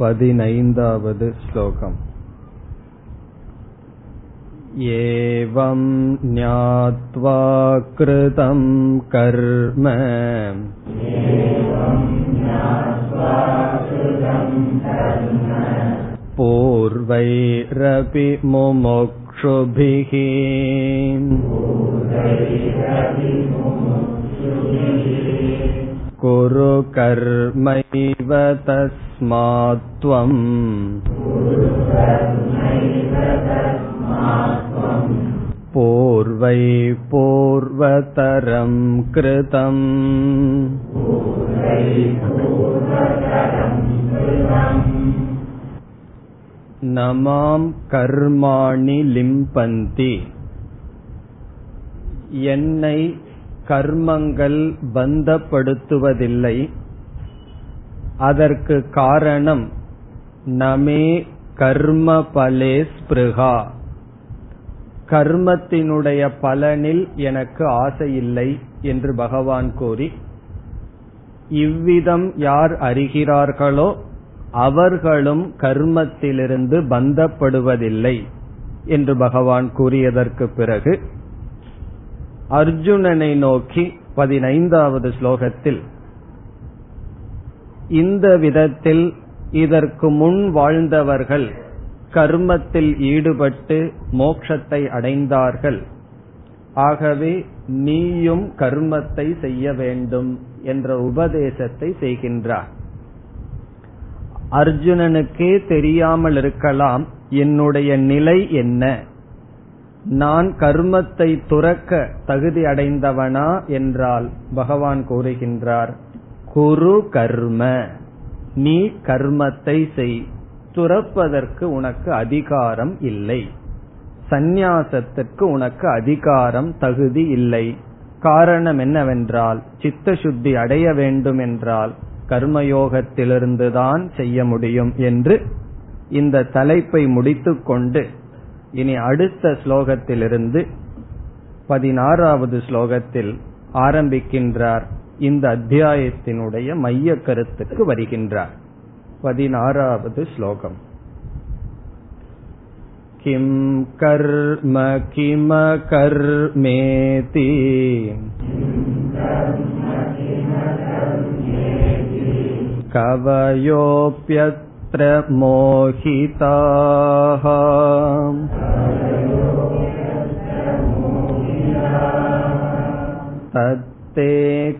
पदिनैन्दावद् श्लोकम् एवं ज्ञात्वा कृतं कर्म पूर्वैरपि मुमुक्षुभिः कुरु कर्मैव तस्मात् त्वम् पूर्वै पूर्वतरं कृतम् न मां कर्माणि लिम्पन्ति என்னை கர்மங்கள் பந்தப்படுத்துவதில்லை. அதற்கு காரணம் நமே கர்ம பலே ஸ்பிருகா. கர்மத்தினுடைய பலனில் எனக்கு ஆசை இல்லை என்று பகவான் கூறி இவ்விதம் யார் அறிகிறார்களோ அவர்களும் கர்மத்திலிருந்து பந்தப்படுவதில்லை என்று பகவான் கூறியதற்கு பிறகு அர்ஜுனனை நோக்கி பதினைந்தாவது ஸ்லோகத்தில் இந்த விதத்தில் இதற்கு முன் வாழ்ந்தவர்கள் கர்மத்தில் ஈடுபட்டு மோட்சத்தை அடைந்தார்கள். ஆகவே நீயும் கர்மத்தை செய்ய வேண்டும் என்ற உபதேசத்தை செய்கின்றார். அர்ஜுனனுக்கே தெரியாமல் இருக்கலாம் என்னுடைய நிலை என்ன? நான் கர்மத்தை துறக்க தகுதி அடைந்தவனா என்றால் பகவான் கூறுகின்றார் குரு கர்ம நீ கர்மத்தை செய். துறப்பதற்கு உனக்கு அதிகாரம் இல்லை. சந்நியாசத்திற்கு உனக்கு அதிகாரம் தகுதி இல்லை. காரணம் என்னவென்றால் சித்த சுத்தி அடைய வேண்டும் என்றால் கர்மயோகத்திலிருந்துதான் செய்ய முடியும் என்று இந்த தலைப்பை முடித்துக்கொண்டு இனி அடுத்த ஸ்லோகத்திலிருந்து பதினாறாவது ஸ்லோகத்தில் ஆரம்பிக்கின்றார். இந்த அத்தியாயத்தினுடைய மைய கருத்துக்கு வருகின்றார். பதினாறாவது ஸ்லோகம். கிம் கர்ம கிம कवयोऽप्यत् कवयोऽप्यत्र मोहिताः तत्ते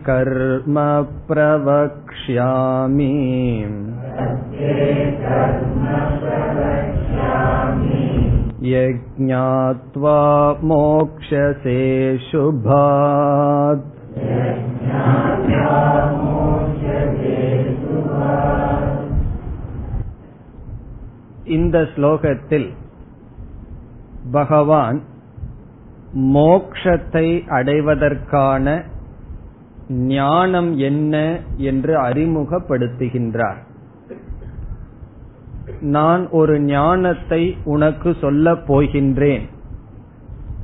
कर्म प्रवक्ष्यामि यज्ञात्वा मोक्षसे शुभात् இந்த ஸ்லோகத்தில் பகவான் மோக்ஷத்தை அடைவதற்கான ஞானம் என்ன என்று அறிமுகப்படுத்துகின்றார். நான் ஒரு ஞானத்தை உனக்கு சொல்லப் போகின்றேன்.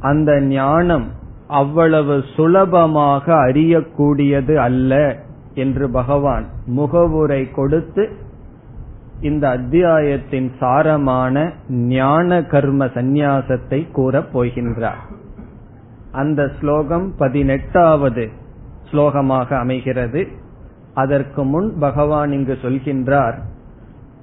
அந்த ஞானம் அவ்வளவு சுலபமாக அறியக்கூடியது அல்ல என்று பகவான் முகவுரை கொடுத்து இந்த அத்தியாயத்தின் சாரமான ஞான கர்ம சந்நியாசத்தை கூறப் போகின்றார். அந்த ஸ்லோகம் பதினெட்டாவது ஸ்லோகமாக அமைகிறது. அதற்கு முன் பகவான் இங்கு சொல்கின்றார்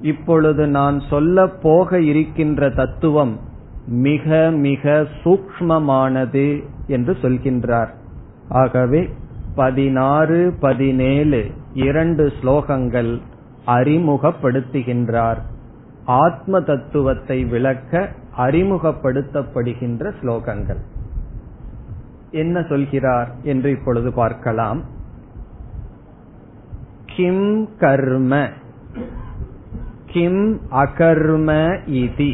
இப்பொழுது நான் சொல்ல போக இருக்கின்ற தத்துவம் மிக மிக சூக்மமானது என்று சொல்கின்றார். ஆகவே பதினாறு பதினேழு இரண்டு ஸ்லோகங்கள் அறிமுகப்படுத்துகின்றார். ஆத்ம தத்துவத்தை விளக்க அறிமுகப்படுத்தப்படுகின்ற ஸ்லோகங்கள். என்ன சொல்கிறார் என்று இப்பொழுது பார்க்கலாம். கிம் கர்ம கிம் அகர்ம இதி.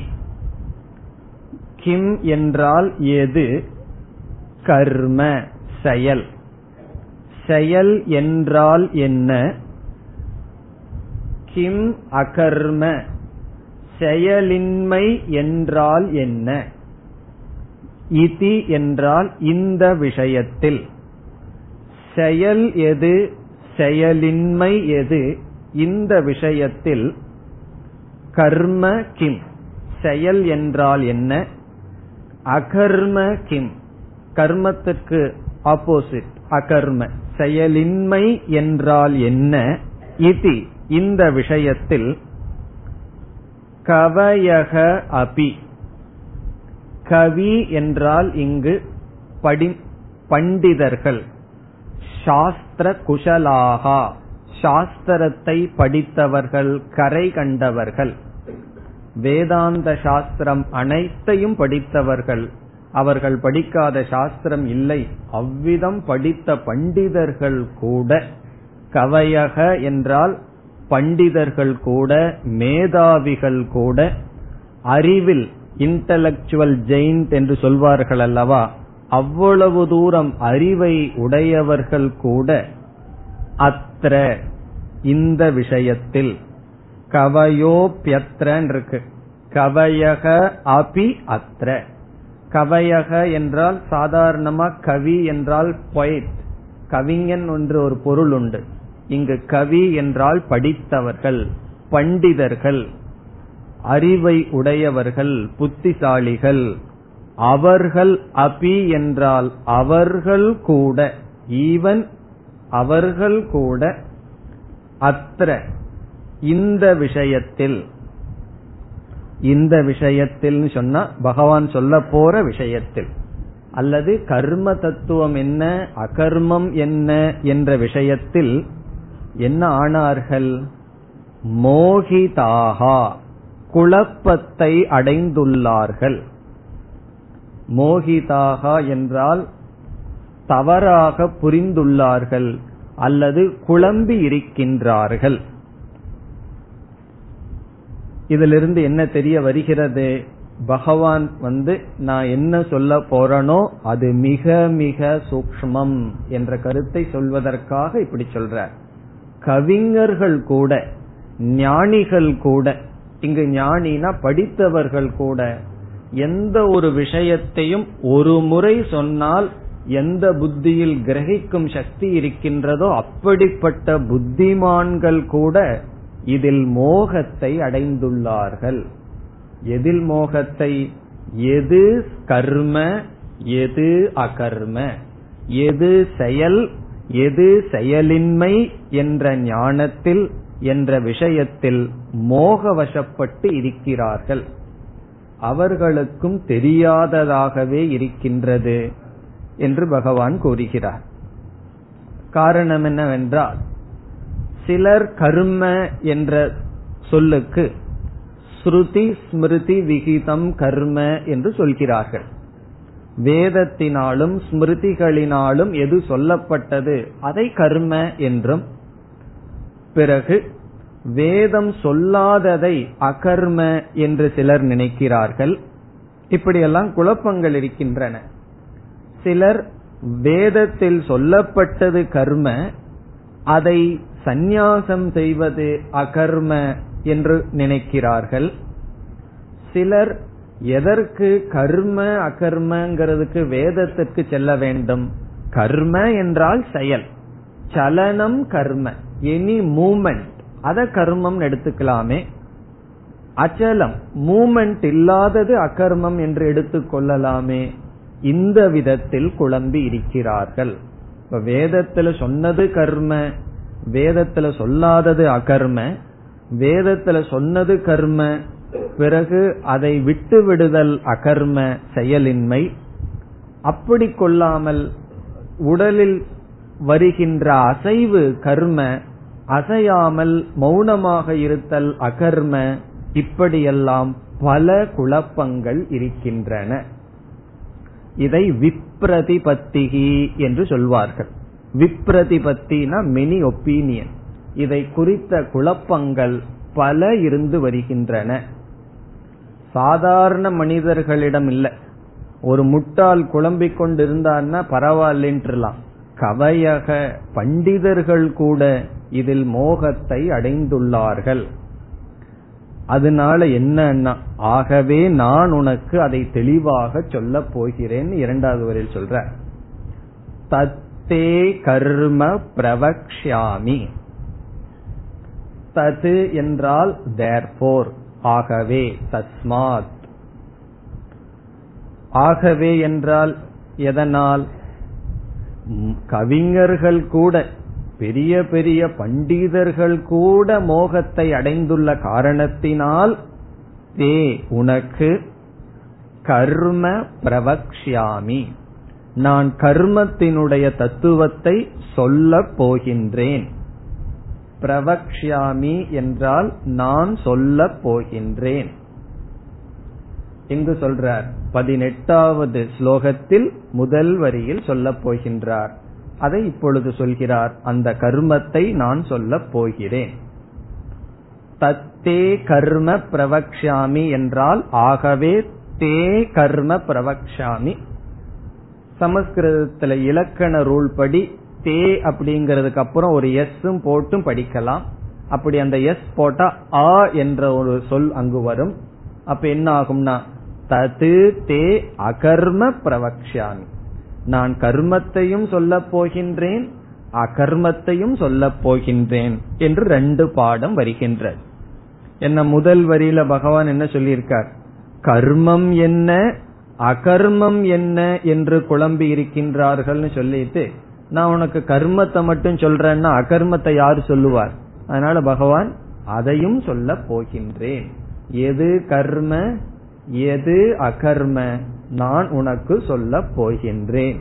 கிம் என்றால் எது? கர்ம செயல். செயல் என்றால் என்ன? கிம் அகர்ம. செயலின்மை என்றால் என்ன? இதி என்றால் இந்த விஷயத்தில். செயல் எது? செயலின்மை எது? இந்த விஷயத்தில் கர்ம கிம். செயல் என்றால் என்ன? அகர்ம கிம். கர்மத்துக்கு ஆப்போசிட் அகர்ம. செயலின்மை என்றால் என்ன? இது. இந்த விஷயத்தில் கவயக அபி. கவி என்றால் இங்கு படி பண்டிதர்கள். சாஸ்திர குஷலாகா சாஸ்திரத்தை படித்தவர்கள் கரை கண்டவர்கள். வேதாந்த சாஸ்திரம் அனைத்தையும் படித்தவர்கள். அவர்கள் படிக்காத சாஸ்திரம் இல்லை. அவ்விதம் படித்த பண்டிதர்கள் கூட கவயக என்றால் பண்டிதர்கள் கூட மேதாவிகள் கூட அறிவில் இன்டலக்சுவல் ஜெயின்ட் என்று சொல்வார்கள் அல்லவா? அவ்வளவு தூரம் அறிவை உடையவர்கள் கூட அத்திர இந்த விஷயத்தில். கவயோபியத்ரன் இருக்கு கவயக அபி அத்ர கவயக என்றால் சாதாரணமா கவி என்றால் பொய்ட் கவிஞன் என்று ஒரு பொருள் உண்டு. இங்கு கவி என்றால் படித்தவர்கள் பண்டிதர்கள் அறிவை உடையவர்கள் புத்திசாலிகள். அவர்கள் அபி என்றால் அவர்கள் கூட ஈவன் அவர்கள் கூட அத்திர இந்த விஷயத்தில் இந்த விஷயத்தில் சொன்னா பகவான் சொல்ல போற விஷயத்தில். அல்லது கர்ம தத்துவம் என்ன அகர்மம் என்ன என்ற விஷயத்தில் என்ன ஆனார்கள்? மோகிதாகா குழப்பத்தை அடைந்துள்ளார்கள். மோகிதாகா என்றால் தவறாக புரிந்துள்ளார்கள் அல்லது குழம்பி இருக்கின்றார்கள். இதிலிருந்து என்ன தெரிய வருகிறது? பகவான் வந்து நான் என்ன சொல்ல போறனோ அது மிக மிக சூக்மம் என்ற கருத்தை சொல்வதற்காக இப்படி சொல்றார். கவிஞர்கள் கூட ஞானிகள் கூட இங்கு ஞானினா படித்தவர்கள் கூட எந்த ஒரு விஷயத்தையும் ஒரு முறை சொன்னால் எந்த புத்தியில் கிரகிக்கும் சக்தி இருக்கின்றதோ அப்படிப்பட்ட புத்திமான்கள் கூட இதில் மோகத்தை அடைந்துள்ளார்கள். எதில் மோகத்தை? எது கர்ம எது அகர்ம எது செயல் எது செயலின்மை என்ற ஞானத்தில் என்ற விஷயத்தில் மோகவசப்பட்டு இருக்கிறார்கள். அவர்களுக்கும் தெரியாததாகவே இருக்கின்றது என்று பகவான் கூறுகிறார். காரணம் என்னவென்றால் சிலர் கர்ம என்ற சொல்லுக்கு ஸ்ருதி ஸ்மிருதி விகிதம் கர்ம என்று சொல்கிறார்கள். வேதத்தினாலும் ஸ்மிருதிகளினாலும் எது சொல்லப்பட்டது? அதை கர்ம என்றும். பிறகு வேதம் சொல்லாததை அகர்ம என்று சிலர் நினைக்கிறார்கள். இப்படியெல்லாம் குழப்பங்கள் இருக்கின்றன. சிலர் வேதத்தில் சொல்லப்பட்டது கர்ம அதை சந்நியாசம் செய்வது அகர்ம என்று நினைக்கிறார்கள். சிலர் எதற்கு கர்ம அகர்மங்கிறதுக்கு வேதத்திற்கு செல்ல வேண்டும்? கர்ம என்றால் செயல். சலனம் கர்ம. Any moment. அத கர்மம் எடுத்துக்கலாமே. அச்சலம். மூமெண்ட் இல்லாதது அகர்மம் என்று எடுத்துக்கொள்ளலாமே இந்த விதத்தில் குழம்பி இருக்கிறார்கள். இப்ப வேதத்துல சொன்னது கர்ம வேதத்துல சொல்லாதது அகர்ம வேதத்துல சொன்னது கர்ம பிறகு அதை விட்டு விடுதல் அகர்ம செயலின்மை. அப்படி கொள்ளாமல் உடலில் வருகின்ற அசைவு கர்ம அசையாமல் மௌனமாக இருத்தல் அகர்ம இப்படியெல்லாம் பல குழப்பங்கள் இருக்கின்றன. இதை விப்ரதிபத்திகி என்று சொல்வார்கள். விப்ரதிபத்தினா மெனி ஒப்பீனியன் இதை குறித்த குழப்பங்கள் பல இருந்து வருகின்றன. சாதாரண மனிதர்களிடம் இல்லை. ஒரு முட்டாள் குழம்பிக் கொண்டிருந்தான்னா பரவாயில்லலாம் கவையக பண்டிதர்கள் கூட இதில் மோகத்தை அடைந்துள்ளார்கள். அதனால என்னன்னா ஆகவே நான் உனக்கு அதை தெளிவாக சொல்ல போகிறேன் இரண்டாவது வரையில் சொல்ற. தத்தே கர்ம பிரவக்ஷாமி தது என்றால் தேர்போர் ஆகவே தஸ்மாத். ஆகவே என்றால் எதனால்? கவிஞர்கள் கூட பெரிய பெரிய பண்டிதர்கள் கூட மோகத்தை அடைந்துள்ள காரணத்தினால் தே உனக்கு கர்ம பிரவக்ஷாமி நான் கர்மத்தினுடைய தத்துவத்தை சொல்லப் போகின்றேன். பிரவக்ஷாமி என்றால் நான் சொல்லப் போகின்றேன். இங்கு சொல்றார் பதினெட்டாவது ஸ்லோகத்தில் முதல் வரியில் சொல்லப் போகின்றார். அதை இப்பொழுது சொல்கிறார் அந்த கர்மத்தை நான் சொல்லப் போகிறேன். தத்தே கர்ம பிரவக்ஷாமி என்றால் ஆகவே தே கர்ம பிரவக்ஷாமி சமஸ்கிருதத்துல இலக்கண ரூல் படி தே அப்படிங்கறதுக்கு அப்புறம் ஒரு எஸ் போட்டும் படிக்கலாம். அப்படி அந்த எஸ் போட்டா ஆ என்ற ஒரு சொல் அங்கு வரும். அப்ப என்ன ஆகும்னா தது தே அகர்ம பிரவக்ஷாமி நான் கர்மத்தையும் சொல்லப் போகின்றேன் அகர்மத்தையும் சொல்ல போகின்றேன் என்று ரெண்டு பாடம் வருகின்றது. என்ன முதல் வரியில பகவான் என்ன சொல்லியிருக்கார்? கர்மம் என்ன அகர்மம் என்ன என்று குழம்பி இருக்கின்றார்கள்னு சொல்லிட்டு நான் உனக்கு கர்மத்தை மட்டும் சொல்றேன்னா அகர்மத்தை யார் சொல்லுவார்? அதனால பகவான் அதையும் சொல்ல போகின்றேன். எது கர்ம எது அகர்ம நான் உனக்கு சொல்ல போகின்றேன்.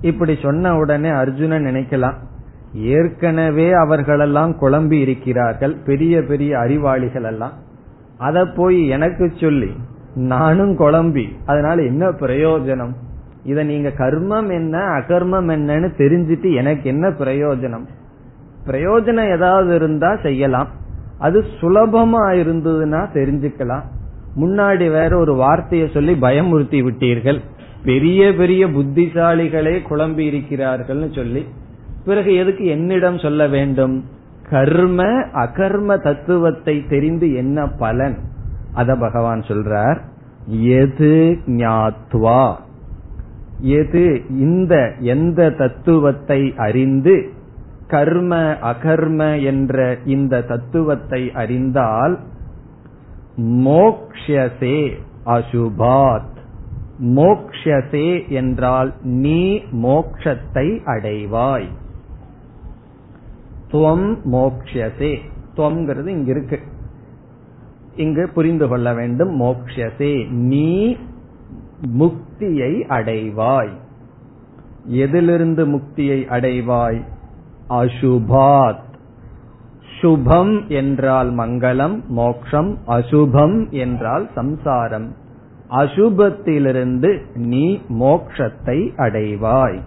இப்படி சொன்ன உடனே அர்ஜுனன் நினைக்கலாம் ஏற்கனவே அவர்களெல்லாம் குழம்பி இருக்கிறார்கள் பெரிய பெரிய அறிவாளிகள் எல்லாம் அதை போய் எனக்கு சொல்லி நானும் குழம்பி அதனால என்ன பிரயோஜனம்? இத நீங்க கர்மம் என்ன அகர்மம் என்னன்னு தெரிஞ்சிட்டு எனக்கு என்ன பிரயோஜனம்? பிரயோஜனம் ஏதாவது இருந்தா செய்யலாம். அது சுலபமா இருந்ததுன்னா தெரிஞ்சுக்கலாம். முன்னாடி வேற ஒரு வார்த்தையை சொல்லி பயமுறுத்தி விட்டீர்கள். பெரிய பெரிய புத்திசாலிகளே குழம்பி இருக்கிறார்கள்னு சொல்லி. பிறகு எதுக்கு என்னிடம் சொல்ல வேண்டும்? கர்ம அகர்ம தத்துவத்தை தெரிந்து என்ன பலன்? அத பகவான் சொல்றார். எது ஞாத்வா? எது இந்த எந்த தத்துவத்தை அறிந்து கர்ம அகர்ம என்ற இந்த தத்துவத்தை அறிந்தால் மோக்ஷசே அசுபாத். மோக்ஷசே என்றால் நீ மோக்ஷத்தை அடைவாய். துவம் மோக்ஷசே. துவம்ங்கிறது இங்க இருக்கு இங்கு புரிந்து கொள்ள வேண்டும் மோக்ஷசே. நீ முக் முக்தியை அடைவாய். எதிலிருந்து முக்தியை அடைவாய்? அசுபாத். சுபம் என்றால் மங்களம் மோக்ஷம் அசுபம் என்றால் சம்சாரம். அசுபத்திலிருந்து நீ மோக்ஷத்தை அடைவாய்.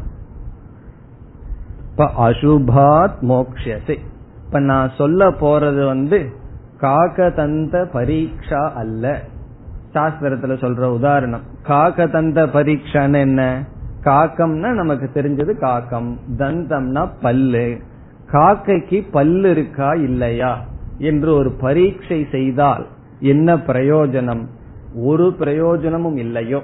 இப்ப அசுபாத் மோக்ஷசே இப்ப நான் சொல்ல போறது வந்து காகதந்த பரீட்சா அல்ல. சாஸ்திரத்துல சொல்ற உதாரணம். காகதந்த பரீட்சான்னு என்ன? காக்கம்னா நமக்கு தெரிஞ்சது காக்கம். தந்தம்னா பல்லு. காக்கைக்கு பல்லு இருக்கா இல்லையா? என்று ஒரு பரீட்சை செய்தால் என்ன பிரயோஜனம்? ஒரு பிரயோஜனமும் இல்லையோ.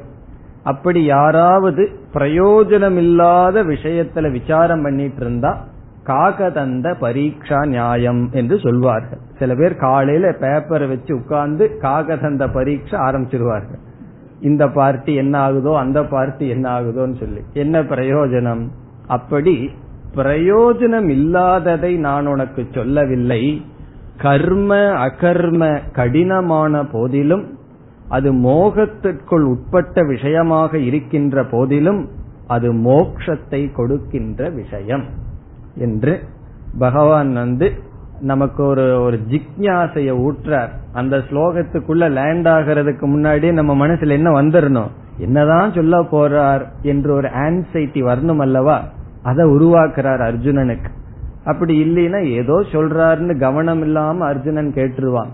அப்படி யாராவது பிரயோஜனம் இல்லாத விஷயத்துல விசாரம் பண்ணிட்டு இருந்தா காகதந்த பரீட்சா நியாயம் என்று சொல்வார்கள். சில பேர் காலையில பேப்பரை வச்சு உட்கார்ந்து காகதந்த பரீட்சை ஆரம்பிச்சிருவார்கள். இந்த பார்ட்டி என்ன ஆகுதோ அந்த பார்ட்டி என்ன ஆகுதோன்னு சொல்லி. என்ன பிரயோஜனம்? அப்படி பிரயோஜனம் இல்லாததை நான் உனக்கு சொல்லவில்லை. கர்ம அகர்ம கடினமான போதிலும் அது மோகத்திற்குள் உட்பட்ட விஷயமாக இருக்கின்ற போதிலும் அது மோக்ஷத்தை கொடுக்கின்ற விஷயம். என்று பகவான் வந்து நமக்கு ஒரு ஒரு ஜிக்யாசைய ஊற்றார். அந்த ஸ்லோகத்துக்குள்ள லேண்ட் ஆகிறதுக்கு முன்னாடி நம்ம மனசுல என்ன வந்துடணும் என்னதான் சொல்ல போறார் என்று ஒரு ஆன்சைட்டி வரணும் அல்லவா? அதை உருவாக்குறார் அர்ஜுனனுக்கு. அப்படி இல்லைன்னா ஏதோ சொல்றாருன்னு கவனம் இல்லாம அர்ஜுனன் கேட்டுருவான்.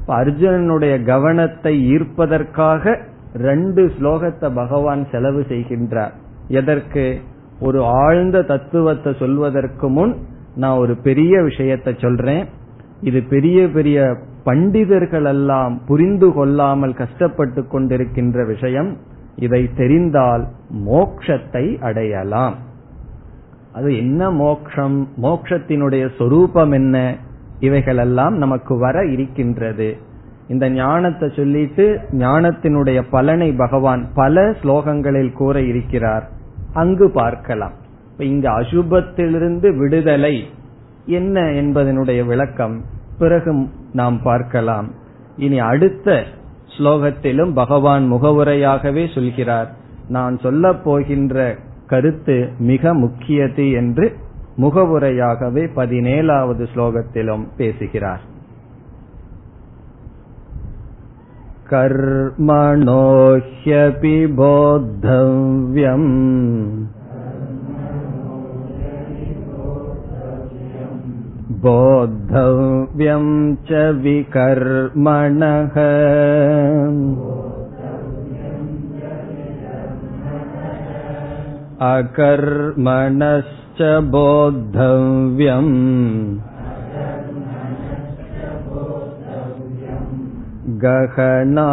இப்ப அர்ஜுனனுடைய கவனத்தை ஈர்ப்பதற்காக ரெண்டு ஸ்லோகத்தை பகவான் செலவு செய்கின்றார். எதற்கு? ஒரு ஆழ்ந்த தத்துவத்தை சொல்வதற்கு முன் நான் ஒரு பெரிய விஷயத்தை சொல்றேன். இது பெரிய பெரிய பண்டிதர்கள் எல்லாம் புரிந்து கொள்ளாமல் கஷ்டப்பட்டு கொண்டிருக்கின்ற விஷயம். இதை தெரிந்தால் மோக்ஷத்தை அடையலாம். அது என்ன மோக்ஷம்? மோக்ஷத்தினுடைய சொரூபம் என்ன? இவைகளெல்லாம் நமக்கு வர இருக்கின்றது. இந்த ஞானத்தை சொல்லிட்டு ஞானத்தினுடைய பலனை பகவான் பல ஸ்லோகங்களில் கூற இருக்கிறார். அங்கு பார்க்கலாம். இங்க அசுபத்திலிருந்து விடுதலை என்ன என்பதனுடைய விளக்கம் பிறகு நாம் பார்க்கலாம் இனி அடுத்த ஸ்லோகத்திலும் பகவான் முகவுரையாகவே சொல்கிறார் நான் சொல்ல போகின்ற கருத்து மிக முக்கியது என்று முகவுரையாகவே பதினேழாவது ஸ்லோகத்திலும் பேசுகிறார் कर्मणो ह्यपि बोद्धव्यम् बोद्धव्यं च विकर्मणः अकर्मणश्च बोद्धव्यम् गहना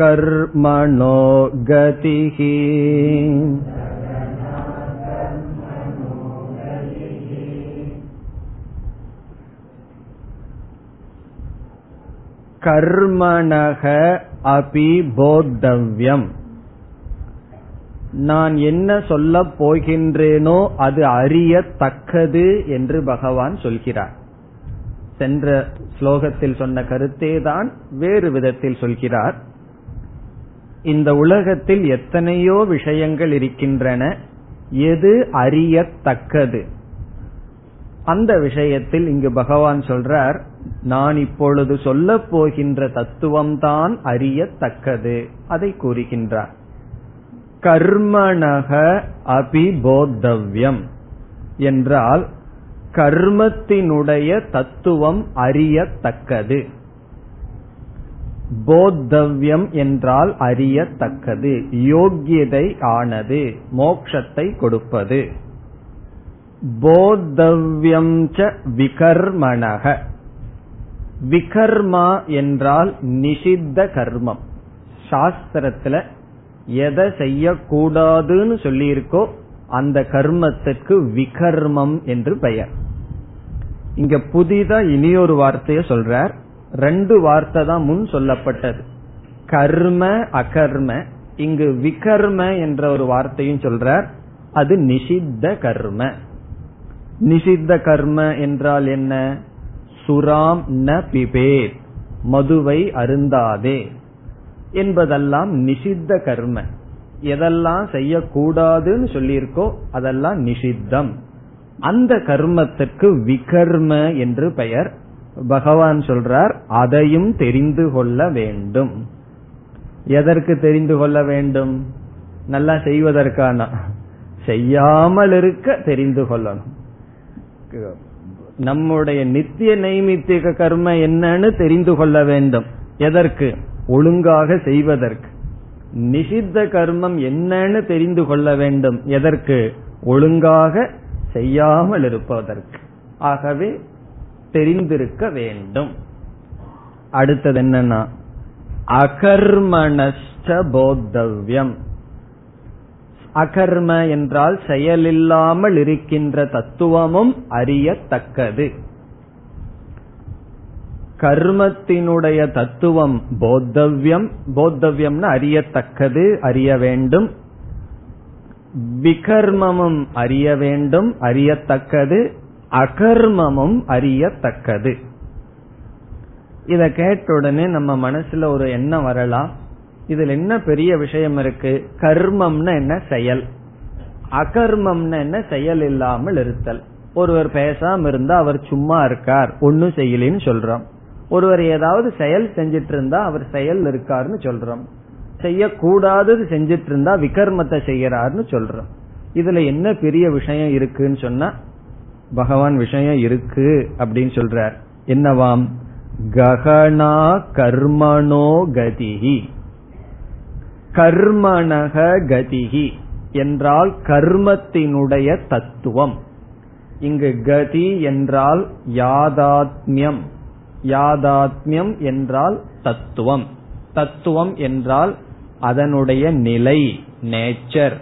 कर्मणो गतिः கர்மணக அபி போத்தவ்யம். நான் என்ன சொல்ல போகின்றேனோ அது அறியத்தக்கது என்று பகவான் சொல்கிறார். சென்ற ஸ்லோகத்தில் சொன்ன கருத்தே தான் வேறு விதத்தில் சொல்கிறார். இந்த உலகத்தில் எத்தனையோ விஷயங்கள் இருக்கின்றன எது அறியத்தக்கது? அந்த விஷயத்தில் இங்கு பகவான் சொல்றார் நான் இப்பொழுது சொல்ல போகின்ற தத்துவம்தான் அறியத்தக்கது. அதை கூறுகின்றார். கர்மணக அபிபோத்தவ்யம் என்றால் கர்மத்தினுடைய தத்துவம் அறியத்தக்கது. போத்தவ்யம் என்றால் அறியத்தக்கது யோக்கியதை ஆனது மோக்ஷத்தை கொடுப்பது. போத்தவ்யம் ச விகர்மணக விகர்மா என்றால் நிஷித்த கர்மம். சாஸ்திரத்துல எதை செய்யக்கூடாதுன்னு சொல்லியிருக்கோ அந்த கர்மத்துக்கு விகர்மம் என்று பெயர். இங்க புதிதா இனியொரு வார்த்தைய சொல்றார். ரெண்டு வார்த்தை தான் முன் சொல்லப்பட்டது. கர்ம அகர்ம. இங்கு விகர்ம என்ற ஒரு வார்த்தையும் சொல்றார். அது நிஷித்த கர்ம. நிஷித்த கர்ம என்றால் என்ன? சுராம் ந பிபேத் மதுவை அருந்தாதே என்பதெல்லாம் நிஷித்த கர்ம. எதெல்லாம் செய்யக்கூடாதுன்னு சொல்லியிருக்கோ அதெல்லாம் நிஷித்தம். அந்த கர்மத்திற்கு விகர்ம என்று பெயர். பகவான் சொல்றார் அதையும் தெரிந்து கொள்ள வேண்டும். எதற்கு தெரிந்து கொள்ள வேண்டும்? நல்லா செய்வதற்கான. செய்யாமல் இருக்க தெரிந்து கொள்ளணும். நம்முடைய நித்திய நைமித்திக கர்ம என்னன்னு தெரிந்து கொள்ள வேண்டும். எதற்கு? ஒழுங்காக செய்வதற்கு. நிஷித்த கர்மம் என்னன்னு தெரிந்து கொள்ள வேண்டும். எதற்கு? ஒழுங்காக செய்யாமல் இருப்பதற்கு. ஆகவே தெரிந்திருக்க வேண்டும். அடுத்தது என்னன்னா அகர்மணஷ்ட போத்தவ்யம். அகர்ம என்றால் செயலில்லாமல் இருக்கின்ற தத்துவமும் அறியத்தக்கது. கர்மத்தினுடைய தத்துவம் போத்தவ்யம் போத்தவ்யம்னு அறியத்தக்கது அறிய வேண்டும். விகர்மமும் அறிய வேண்டும் அறியத்தக்கது. அகர்மமும் அறியத்தக்கது. இத கேட்ட உடனே நம்ம மனசுல ஒரு எண்ணம் வரலாம். இதுல என்ன பெரிய விஷயம் இருக்கு? கர்மம்னு என்ன? செயல். அகர்மம்னு என்ன? செயல் இல்லாமல் இருத்தல். ஒருவர் பேசாம இருந்தா அவர் சும்மா இருக்கார். ஒன்னும் செய்யலின்னு சொல்றோம். ஒருவர் ஏதாவது செயல் செஞ்சிட்டு இருந்தா அவர் செயல் இருக்காருன்னு சொல்றோம். செய்யக்கூடாதது செஞ்சிட்டு இருந்தா விகர்மத்தை செய்யறாருன்னு சொல்றோம். இதுல என்ன பெரிய விஷயம் இருக்குன்னு சொன்னா பகவான் விஷயம் இருக்கு அப்படின்னு சொல்றார். என்னவாம்? ககனா கர்மணோ கதிகி கர்மணக கதிகி என்றால் கர்மத்தினுடைய தத்துவம். இங்கு கதி என்றால் யாதாத்மியம். யாதாத்மியம் என்றால் தத்துவம். தத்துவம் என்றால் அதனுடைய நிலை நேச்சர்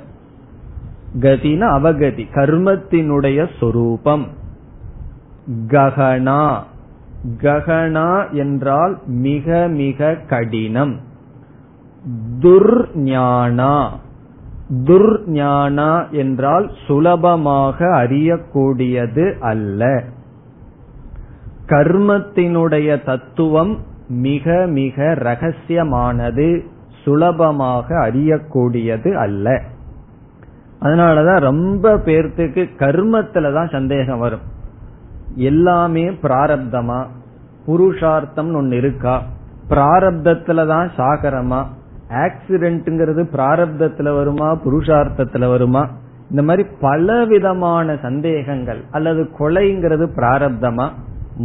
கதின அவகதி கர்மத்தினுடைய சொரூபம். ககனா ககனா என்றால் மிக மிக கடினம். துர்ஞானா. துர்ஞானா என்றால் சுலபமாக அறியக்கூடியது அல்ல. கர்மத்தினுடைய தத்துவம் மிக மிக ரகசியமானது சுலபமாக அறியக்கூடியது அல்ல. அதனாலதான் ரொம்ப பேர்த்துக்கு கர்மத்துல தான் சந்தேகம் வரும். எல்லாமே பிராரப்தமா? புருஷார்த்தம் ஒன்னு இருக்கா? பிராரப்தத்துல தான் சாகரமா? ஆக்சிடென்ட்ங்கிறது பிராரப்தத்துல வருமா புருஷார்த்தத்துல வருமா? இந்த மாதிரி பல விதமான சந்தேகங்கள் அல்லது கொலைங்கிறது பிராரப்தமா?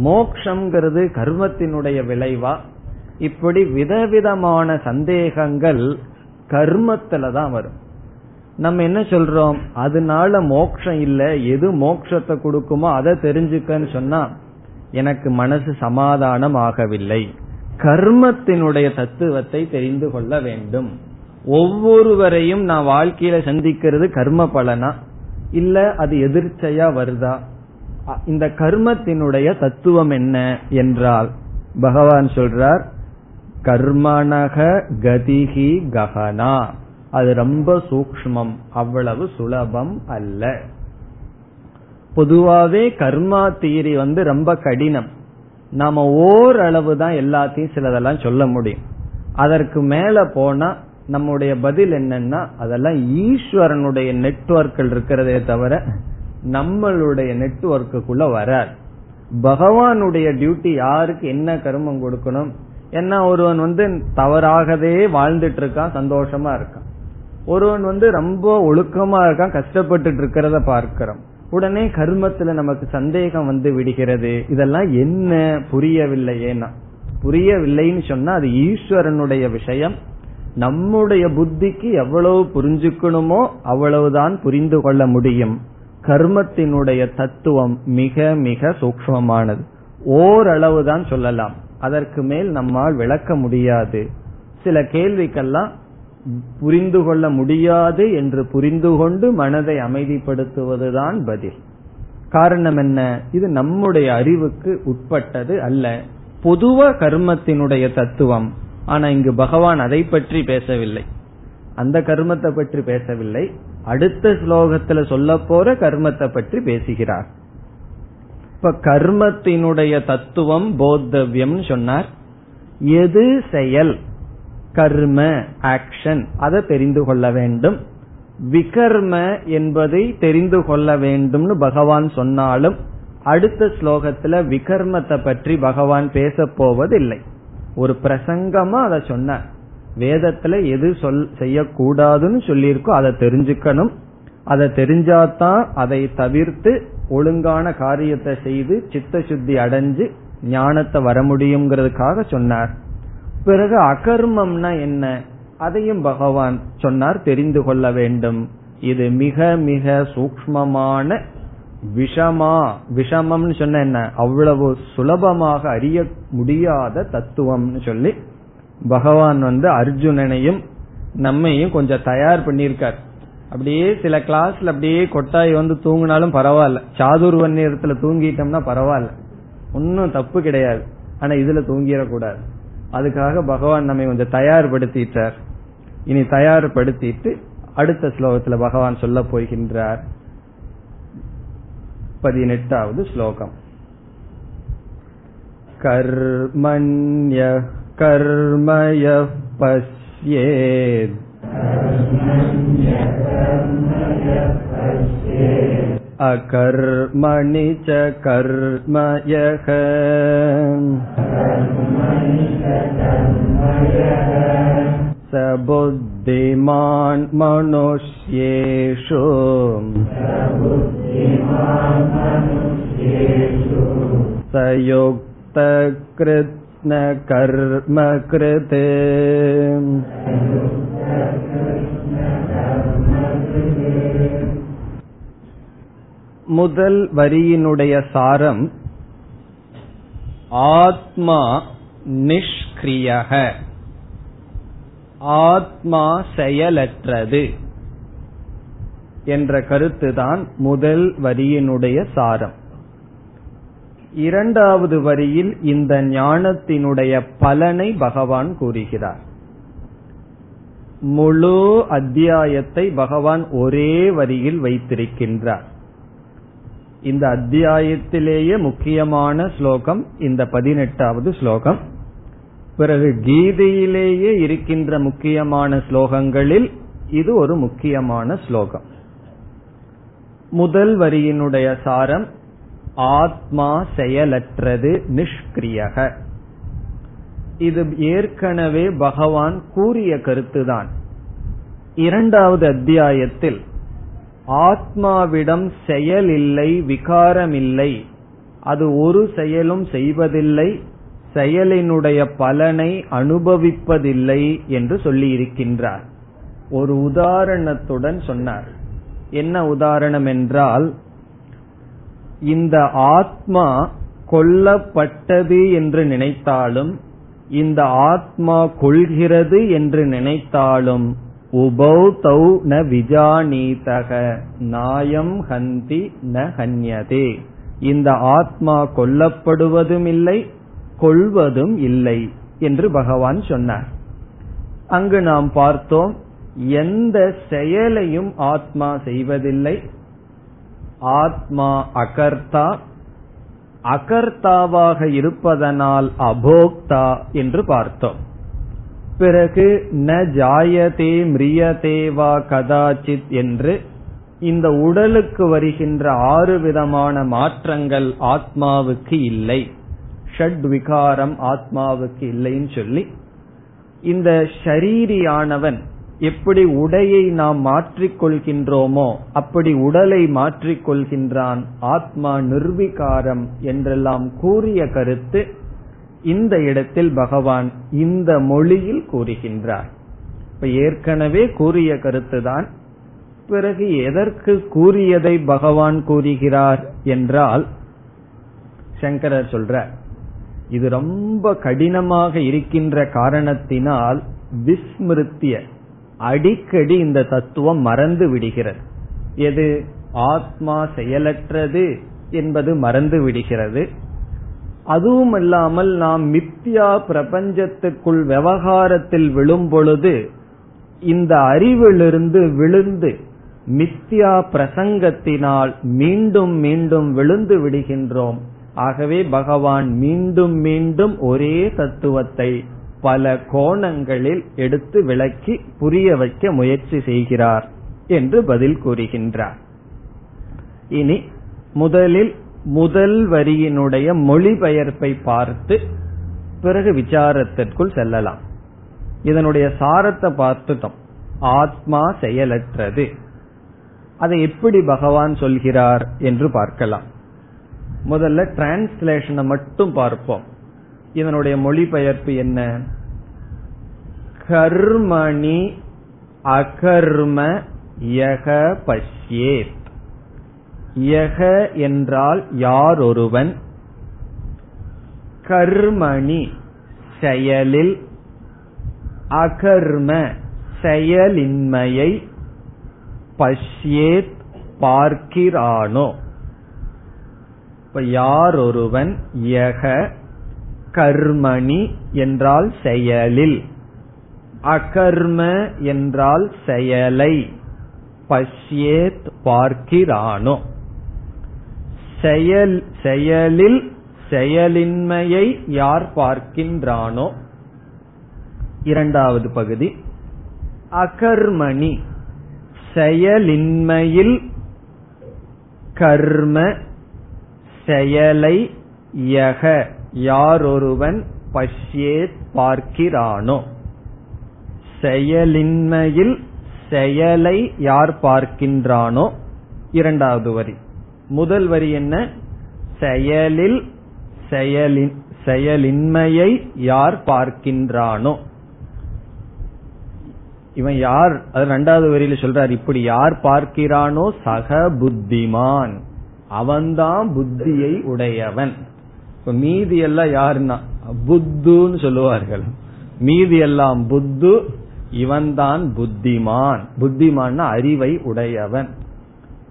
மோக்ஷங்கிறது கர்மத்தினுடைய விளைவா? இப்படி விதவிதமான சந்தேகங்கள் கர்மத்துல தான் வரும். நம்ம என்ன சொல்றோம்? அதனால மோக்ஷம் இல்ல எது மோக்ஷத்தை கொடுக்குமோ அதை தெரிஞ்சுக்கன்னு சொன்னா எனக்கு மனசு சமாதானம் ஆகவில்லை. கர்மத்தினுடைய தத்துவத்தை தெரிந்து கொள்ள வேண்டும். ஒவ்வொருவரையும் நான் வாழ்க்கையில சந்திக்கிறது கர்ம பலனா? இல்ல அது எதிர்ச்சையா வருதா? இந்த கர்மத்தினுடைய தத்துவம் என்ன என்றால் பகவான் சொல்றார் கர்மணக கதிகி ககனா அது ரொம்ப சூக்மம் அவ்வளவு சுலபம் அல்ல. பொதுவாவே கர்மா தீரி வந்து ரொம்ப கடினம். நாம ஓரளவு தான் எல்லாத்தையும் சிலதெல்லாம் சொல்ல முடியும். அதற்கு மேல போனா நம்முடைய பதில் என்னன்னா அதெல்லாம் ஈஸ்வரனுடைய நெட்வொர்க்கில் இருக்கிறதே தவிர நம்மளுடைய நெட்வொர்க்குள்ள வராது. பகவானுடைய டியூட்டி யாருக்கு என்ன கருமம் கொடுக்கணும்? என்ன ஒருவன் வந்து தவறாகவே வாழ்ந்துட்டு இருக்கான் சந்தோஷமா இருக்கான். ஒருவன் வந்து ரொம்ப ஒழுக்கமா இருக்கான் கஷ்டப்பட்டு இருக்கிறத பார்க்கிறோம். உடனே கர்மத்துல நமக்கு சந்தேகம் வந்து விடுகிறது. இதெல்லாம் என்ன புரியவில்லையேனா புரியவில்லைன்னு சொன்னா அது ஈஸ்வரனுடைய விஷயம். நம்முடைய புத்திக்கு எவ்வளவு புரிஞ்சுக்கணுமோ அவ்வளவுதான் புரிந்து கொள்ள முடியும். கர்மத்தினுடைய தத்துவம் மிக மிக சூக்மமானது. ஓரளவு தான் சொல்லலாம். அதற்கு மேல் நம்மால் விளக்க முடியாது. சில கேள்விக்கெல்லாம் புரிந்து கொள்ள முடியாது என்று புரிந்து கொண்டு மனதை அமைதிப்படுத்துவதுதான் பதில். காரணம் என்ன? இது நம்முடைய அறிவுக்கு உட்பட்டது அல்ல. பொதுவ கர்மத்தினுடைய தத்துவம். ஆனா இங்கு பகவான் அதை பற்றி பேசவில்லை. அந்த கர்மத்தை பற்றி பேசவில்லை. அடுத்த ஸ்லோகத்துல சொல்ல போற கர்மத்தை பற்றி பேசுகிறார். இப்ப கர்மத்தினுடைய தத்துவம் போத்தவியம் சொன்னார். எது செயல்? கர்ம ஆக்ஷன் அதை தெரிந்து கொள்ள வேண்டும். விகர்ம என்பதை தெரிந்து கொள்ள வேண்டும்னு பகவான் சொன்னாலும் அடுத்த ஸ்லோகத்துல விகர்மத்தை பற்றி பகவான் பேச போவதில்லை. ஒரு பிரசங்கமா அதை சொன்ன வேதத்துல எது சொல் செய்யக்கூடாதுன்னு சொல்லியிருக்கோ அதை தெரிஞ்சுக்கணும். அதை தெரிஞ்சாதான் அதை தவிர்த்து ஒழுங்கான காரியத்தை செய்து சித்த சுத்தி அடைஞ்சு ஞானத்தை வர முடியுங்கிறதுக்காக சொன்னார். பிறகு அகர்மம்னா என்ன? அதையும் பகவான் சொன்னார் தெரிந்து கொள்ள வேண்டும். இது மிக மிக சூக்மமான விஷமா விஷமம்னு சொன்ன என்ன? அவ்வளவு சுலபமாக அறிய முடியாத தத்துவம்னு சொல்லி பகவான் வந்து அர்ஜுனனையும் நம்மையும் கொஞ்சம் தயார் பண்ணியிருக்கார். அப்படியே சில கிளாஸ்ல அப்படியே கொட்டாய் வந்து தூங்கினாலும் பரவாயில்ல. சாதுர்வன் நேரத்துல தூங்கிட்டோம்னா பரவாயில்ல. ஒன்னும் தப்பு கிடையாது. ஆனா இதுல தூங்கிடக்கூடாது. அதுக்காக பகவான் நம்மை கொஞ்சம் தயார்படுத்திட்டார். இனி தயார்படுத்திட்டு அடுத்த ஸ்லோகத்துல பகவான் சொல்ல போகின்றார். பதினெட்டாவது ஸ்லோகம். கர்மண்ய கர்மய பஸ்யே अकर्मणि च कर्मयः स बुद्धिमान् मनुष्येषु स युक्तकृत्न முதல் வரியினுடைய சாரம் ஆத்மா நிஷ்கிரியக. ஆத்மா செயலற்றது என்ற கருத்துதான் முதல் வரியினுடைய சாரம். இரண்டாவது வரியில் இந்த ஞானத்தினுடைய பலனை பகவான் கூறுகிறார். முழு அத்தியாயத்தை பகவான் ஒரே வரியில் வைத்திருக்கின்றார். இந்த அத்தியாயத்திலேயே முக்கியமான ஸ்லோகம் இந்த பதினெட்டாவது ஸ்லோகம். பிறகு கீதையிலேயே இருக்கின்ற முக்கியமான ஸ்லோகங்களில் இது ஒரு முக்கியமான ஸ்லோகம். முதல் வரியினுடைய சாரம் ஆத்மா செயலற்றது நிஷ்கிரியக இது ஏற்கனவே பகவான் கூறிய கருத்துதான். இரண்டாவது அத்தியாயத்தில் ஆத்மாவிடம் செயல் இல்லை விகாரம் இல்லை அது ஒரு செயலும் செய்வதில்லை செயலினுடைய பலனை அனுபவிப்பதில்லை என்று சொல்லியிருக்கின்றார். ஒரு உதாரணத்துடன் சொன்னார். என்ன உதாரணம் என்றால் இந்த ஆத்மா கொல்லப்பட்டது என்று நினைத்தாலும் இந்த ஆத்மா கொள்கிறது என்று நினைத்தாலும் உபௌ தௌ ந விஜானீதக. நாயம் ஹந்தி ந ஹன்யதே. இந்த ஆத்மா கொல்லப்படுவதும் இல்லை கொள்வதும் இல்லை என்று பகவான் சொன்னார். அங்கு நாம் பார்த்தோம் எந்த செயலையும் ஆத்மா செய்வதில்லை. ஆத்மா அகர்த்தா. அகர்த்தாவாக இருப்பதனால் அபோக்தா என்று பார்த்தோம். பிறகு ந ஜாயதே மிரியதேவா கதாச்சித் என்று இந்த உடலுக்கு வருகின்ற ஆறு விதமான மாற்றங்கள் ஆத்மாவுக்கு இல்லை. ஷட் விகாரம் ஆத்மாவுக்கு இல்லைன்னு சொல்லி இந்த ஷரீரியானவன் எப்படி உடையை நாம் மாற்றிக்கொள்கின்றோமோ அப்படி உடலை மாற்றிக்கொள்கின்றான் ஆத்மா நிர்விகாரம் என்றெல்லாம் கூறிய கருத்து இந்த இடத்தில் பகவான் இந்த மொழியில் கூறுகின்றார். இப்ப ஏற்கனவே கூறிய கருத்துதான் பிறகு எதற்கு கூறியதை பகவான் கூறுகிறார் என்றால் சங்கரர் சொல்ற இது ரொம்ப கடினமாக இருக்கின்ற காரணத்தினால் விஸ்மிருத்திய அடிக்கடி இந்த தத்துவம் மறந்து விடுகிறது. எது? ஆத்மா செயலற்றது என்பது மறந்து விடுகிறது. அதுவும் இல்லாமல் நாம் மித்யா பிரபஞ்சத்துக்குள் விவகாரத்தில் விழும் பொழுது இந்த அறிவிலிருந்து விழுந்து மித்யா பிரசங்கத்தினால் மீண்டும் மீண்டும் விழுந்து விடுகின்றோம். ஆகவே பகவான் மீண்டும் மீண்டும் ஒரே தத்துவத்தை பல கோணங்களில் எடுத்து விளக்கி புரிய வைக்க முயற்சி செய்கிறார் என்று பதில் கூறுகின்றார். இனி முதலில் முதல் வரியினுடைய மொழிபெயர்ப்பை பார்த்து பிறகு விசாரத்திற்குள் செல்லலாம். இதனுடைய சாரத்தை பார்த்துட்டோம். ஆத்மா செயலற்றது. அதை எப்படி பகவான் சொல்கிறார் என்று பார்க்கலாம். முதல்ல டிரான்ஸ்லேஷனை மட்டும் பார்ப்போம். இதனுடைய மொழிபெயர்ப்பு என்ன? கர்மணி அகர்ம யக பஷ்யேத் யக என்றால் யார் ஒருவன் கர்மணி செயலில். அகர்ம செயலின்மையை பஷ்யேத் பார்க்கிறானோ? இப்ப யார் ஒருவன் யக கர்மணி என்றால் செயலில். அகர்ம என்றால் செயலை பஷ்யேத் பார்க்கிறானோ? செயல் செயலில் செயலின்மையை யார் பார்க்கின்றானோ? இரண்டாவது பகுதி. அகர்மணி. செயலின்மையில் கர்ம செயலை யக. யாரொருவன் பஷ்யேத் பார்க்கிறானோ? செயலின்மையில் செயலை யார் பார்க்கின்றானோ? இரண்டாவது வரி. முதல் வரி என்ன? செயலில் செயலின் செயலின்மையை யார் பார்க்கின்றானோ. இவன் யார்? அது ரெண்டாவது வரியில சொல்றார் இப்படி யார் பார்க்கிறானோ சக புத்திமான். அவன்தான் புத்தியை உடையவன். இப்ப மீதி எல்லாம் யாருன்னா? புத்துன்னு சொல்லுவார்கள். மீதி எல்லாம் புத்து இவன்தான் புத்திமான். புத்திமான் அறிவை உடையவன்.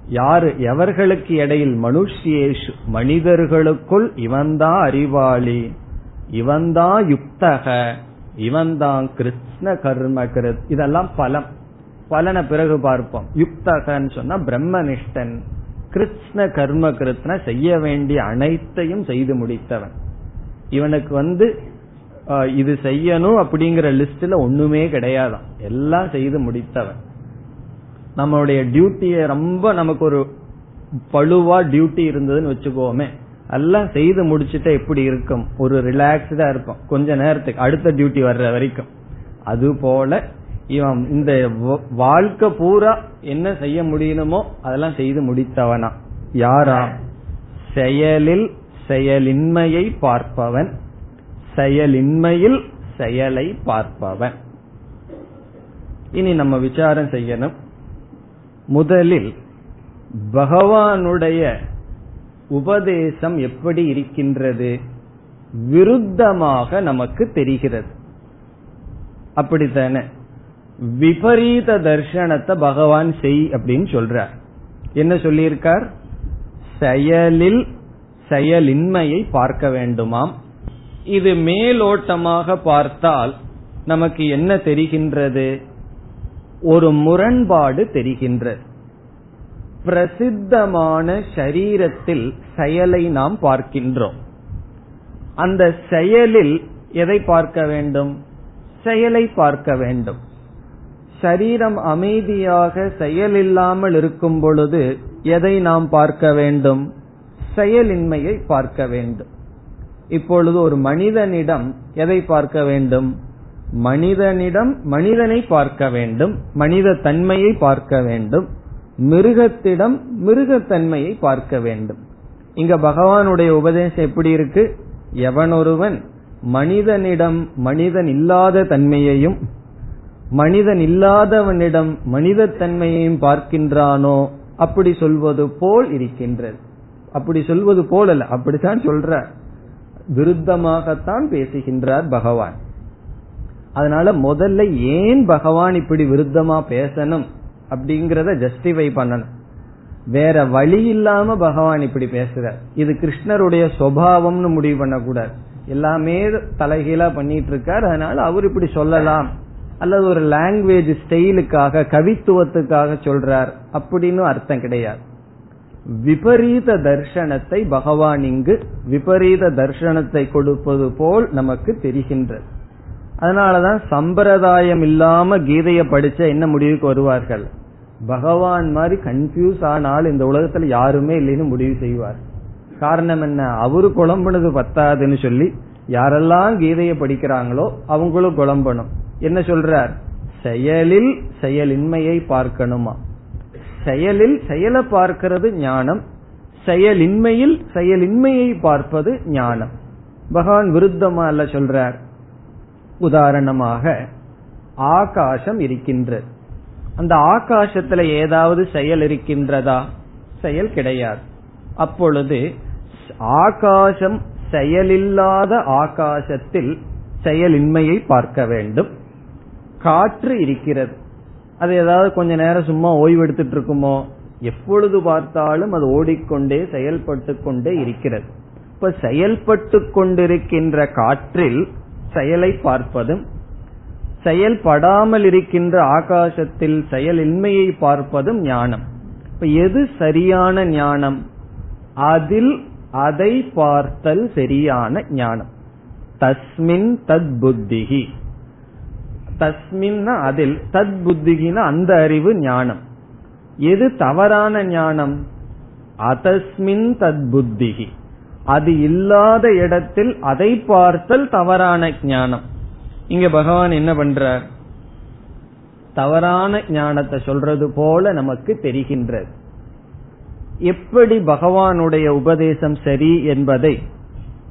யாரு எவர்களுக்கு இடையில் மனுஷியேஷு மனிதர்களுக்குள் இவன்தான் அறிவாளி இவன்தான் யுக்தக இவன்தான் கிருஷ்ண கர்ம கிருத் இதெல்லாம் பலம். பலனை பிறகு பார்ப்போம். யுக்தகன்னு சொன்னா பிரம்மனிஷ்டன். கிருஷ்ண கர்ம கிருத்ன செய்ய வேண்டிய அனைத்தையும் செய்து முடித்தவன். இவனுக்கு வந்து இது செய்யணும் அப்படிங்கிற லிஸ்ட்ல ஒண்ணுமே கிடையாதான் எல்லாம் செய்து முடித்தவன். நம்மளுடைய டியூட்டியை ரொம்ப நமக்கு ஒரு பழுவா டியூட்டி இருந்ததுன்னு வச்சுக்கோமே. எல்லாம் செய்து முடிச்சுட்டா எப்படி இருக்கும்? ஒரு ரிலாக்ஸ்டா இருக்கும் கொஞ்ச நேரத்துக்கு அடுத்த டியூட்டி வர்ற வரைக்கும். அது போல இவன் இந்த வாழ்க்கை பூரா என்ன செய்ய முடியணுமோ அதெல்லாம் செய்து முடித்தவனா. யாரா? செயலில் செயலின்மையை பார்ப்பவன். செயலின்மையில் செயலை பார்ப்பவன். இனி நம்ம விசாரம் செய்யணும். முதலில் பகவானுடைய உபதேசம் எப்படி இருக்கின்றது? விருத்தமாக நமக்கு தெரிகிறது. அப்படித்தானே? விபரீத தர்ஷனத்தை பகவான் செய் அப்படின்னு சொல்றார். என்ன சொல்லியிருக்கார்? செயலில் செயலின்மையை பார்க்க வேண்டுமாம். இது மேலோட்டமாக பார்த்தால் நமக்கு என்ன தெரிகின்றது? ஒரு முரண்பாடு தெரிகின்றது பிரசித்தமான சரீரத்தில் செயலை நாம் பார்க்கின்றோம். அந்த செயலில் எதை பார்க்க வேண்டும்? செயலை பார்க்க வேண்டும். சரீரம் அமைதியாக செயலில்லாமல் இருக்கும் பொழுது எதை நாம் பார்க்க வேண்டும்? செயலின்மையை பார்க்க வேண்டும். இப்பொழுது ஒரு மனிதனிடம் எதை பார்க்க வேண்டும்? மனிதனிடம் மனிதனை பார்க்க வேண்டும் மனித தன்மையை பார்க்க வேண்டும் மிருகத்திடம் மிருகத்தன்மையை பார்க்க வேண்டும். இங்க பகவானுடைய உபதேசம் எப்படி இருக்கு? எவனொருவன் மனிதனிடம் மனிதன் இல்லாத தன்மையையும் மனிதன் இல்லாதவனிடம் மனிதத்தன்மையையும் பார்க்கின்றானோ அப்படி சொல்வது போல் இருக்கின்றது. அப்படி சொல்வது போல் அல்ல அப்படித்தான் சொல்ற விருத்தமாகத்தான் பேசுகின்றார் பகவான். அதனால முதல்ல ஏன் பகவான் இப்படி விருத்தமா பேசணும் அப்படிங்கறத ஜஸ்டிஃபை பண்ணணும். வேற வழி இல்லாம பகவான் இப்படி பேசுறார். இது கிருஷ்ணருடைய சுவாவம்னு முடிவு பண்ணக்கூடாது. எல்லாமே தலைகீழா பண்ணிட்டு இருக்கார் அதனால அவர் இப்படி சொல்லலாம். அல்லது ஒரு லாங்குவேஜ் ஸ்டைலுக்காக கவித்துவத்துக்காக சொல்றார். அப்படின்னு அர்த்தம் கிடையாது. விபரீத தர்ஷனத்தை பகவான் இங்கு விபரீத தர்ஷனத்தை கொடுப்பது போல் நமக்கு தெரிகின்றது. அதனாலதான் சம்பிரதாயம் இல்லாம கீதைய படிச்ச என்ன முடிவுக்கு வருவார்கள்? பகவான் மாதிரி கன்ஃபியூஸ் ஆனால் இந்த உலகத்துல யாருமே இல்லைன்னு முடிவு செய்வார். காரணம் என்ன? அவரு குழம்புனது பத்தாதுன்னு சொல்லி யாரெல்லாம் கீதைய படிக்கிறாங்களோ அவங்களும் குழம்பணும். என்ன சொல்றார்? செயலில் செயலின்மையை பார்க்கணுமா? செயலில் செயலை பார்க்கிறது ஞானம் செயலின்மையில் செயலின்மையை பார்ப்பது ஞானம். பகவான் விருத்தமா அல்ல சொல்றார். உதாரணமாக ஆகாசம் இருக்கின்றது அந்த ஆகாசத்துல ஏதாவது செயல் இருக்கின்றதா? செயல் கிடையாது. அப்பொழுது ஆகாசம் செயலில்லாத ஆகாசத்தில் செயலின்மையை பார்க்க வேண்டும். காற்று இருக்கிறது. அது ஏதாவது கொஞ்ச நேரம் சும்மா ஓய்வு எடுத்துட்டு இருக்குமோ எப்பொழுது பார்த்தாலும் அது ஓடிக்கொண்டே செயல்பட்டு கொண்டே இருக்கிறது. இப்ப செயல்பட்டு கொண்டிருக்கின்ற காற்றில் செயலை பார்ப்பதும் செயல்படாமல் இருக்கின்ற ஆகாசத்தில் செயலின்மையை பார்ப்பதும் ஞானம். இப்ப எது சரியான ஞானம்? அதில் அதை பார்த்தல் சரியான ஞானம். தஸ்மின் தத் புத்திகி தஸ்மின் அதில் தத் புத்திகின அந்த அறிவு ஞானம். எது தவறான ஞானம்? அதஸ்மின் தத் புத்திகி அது இல்லாத இடத்தில் அதை பார்த்தல் தவறான ஞானம். இங்க பகவான் என்ன பண்றார்? தவறான ஞானத்தை சொல்றது போல நமக்கு தெரிகின்றது. எப்படி பகவானுடைய உபதேசம் சரி என்பதை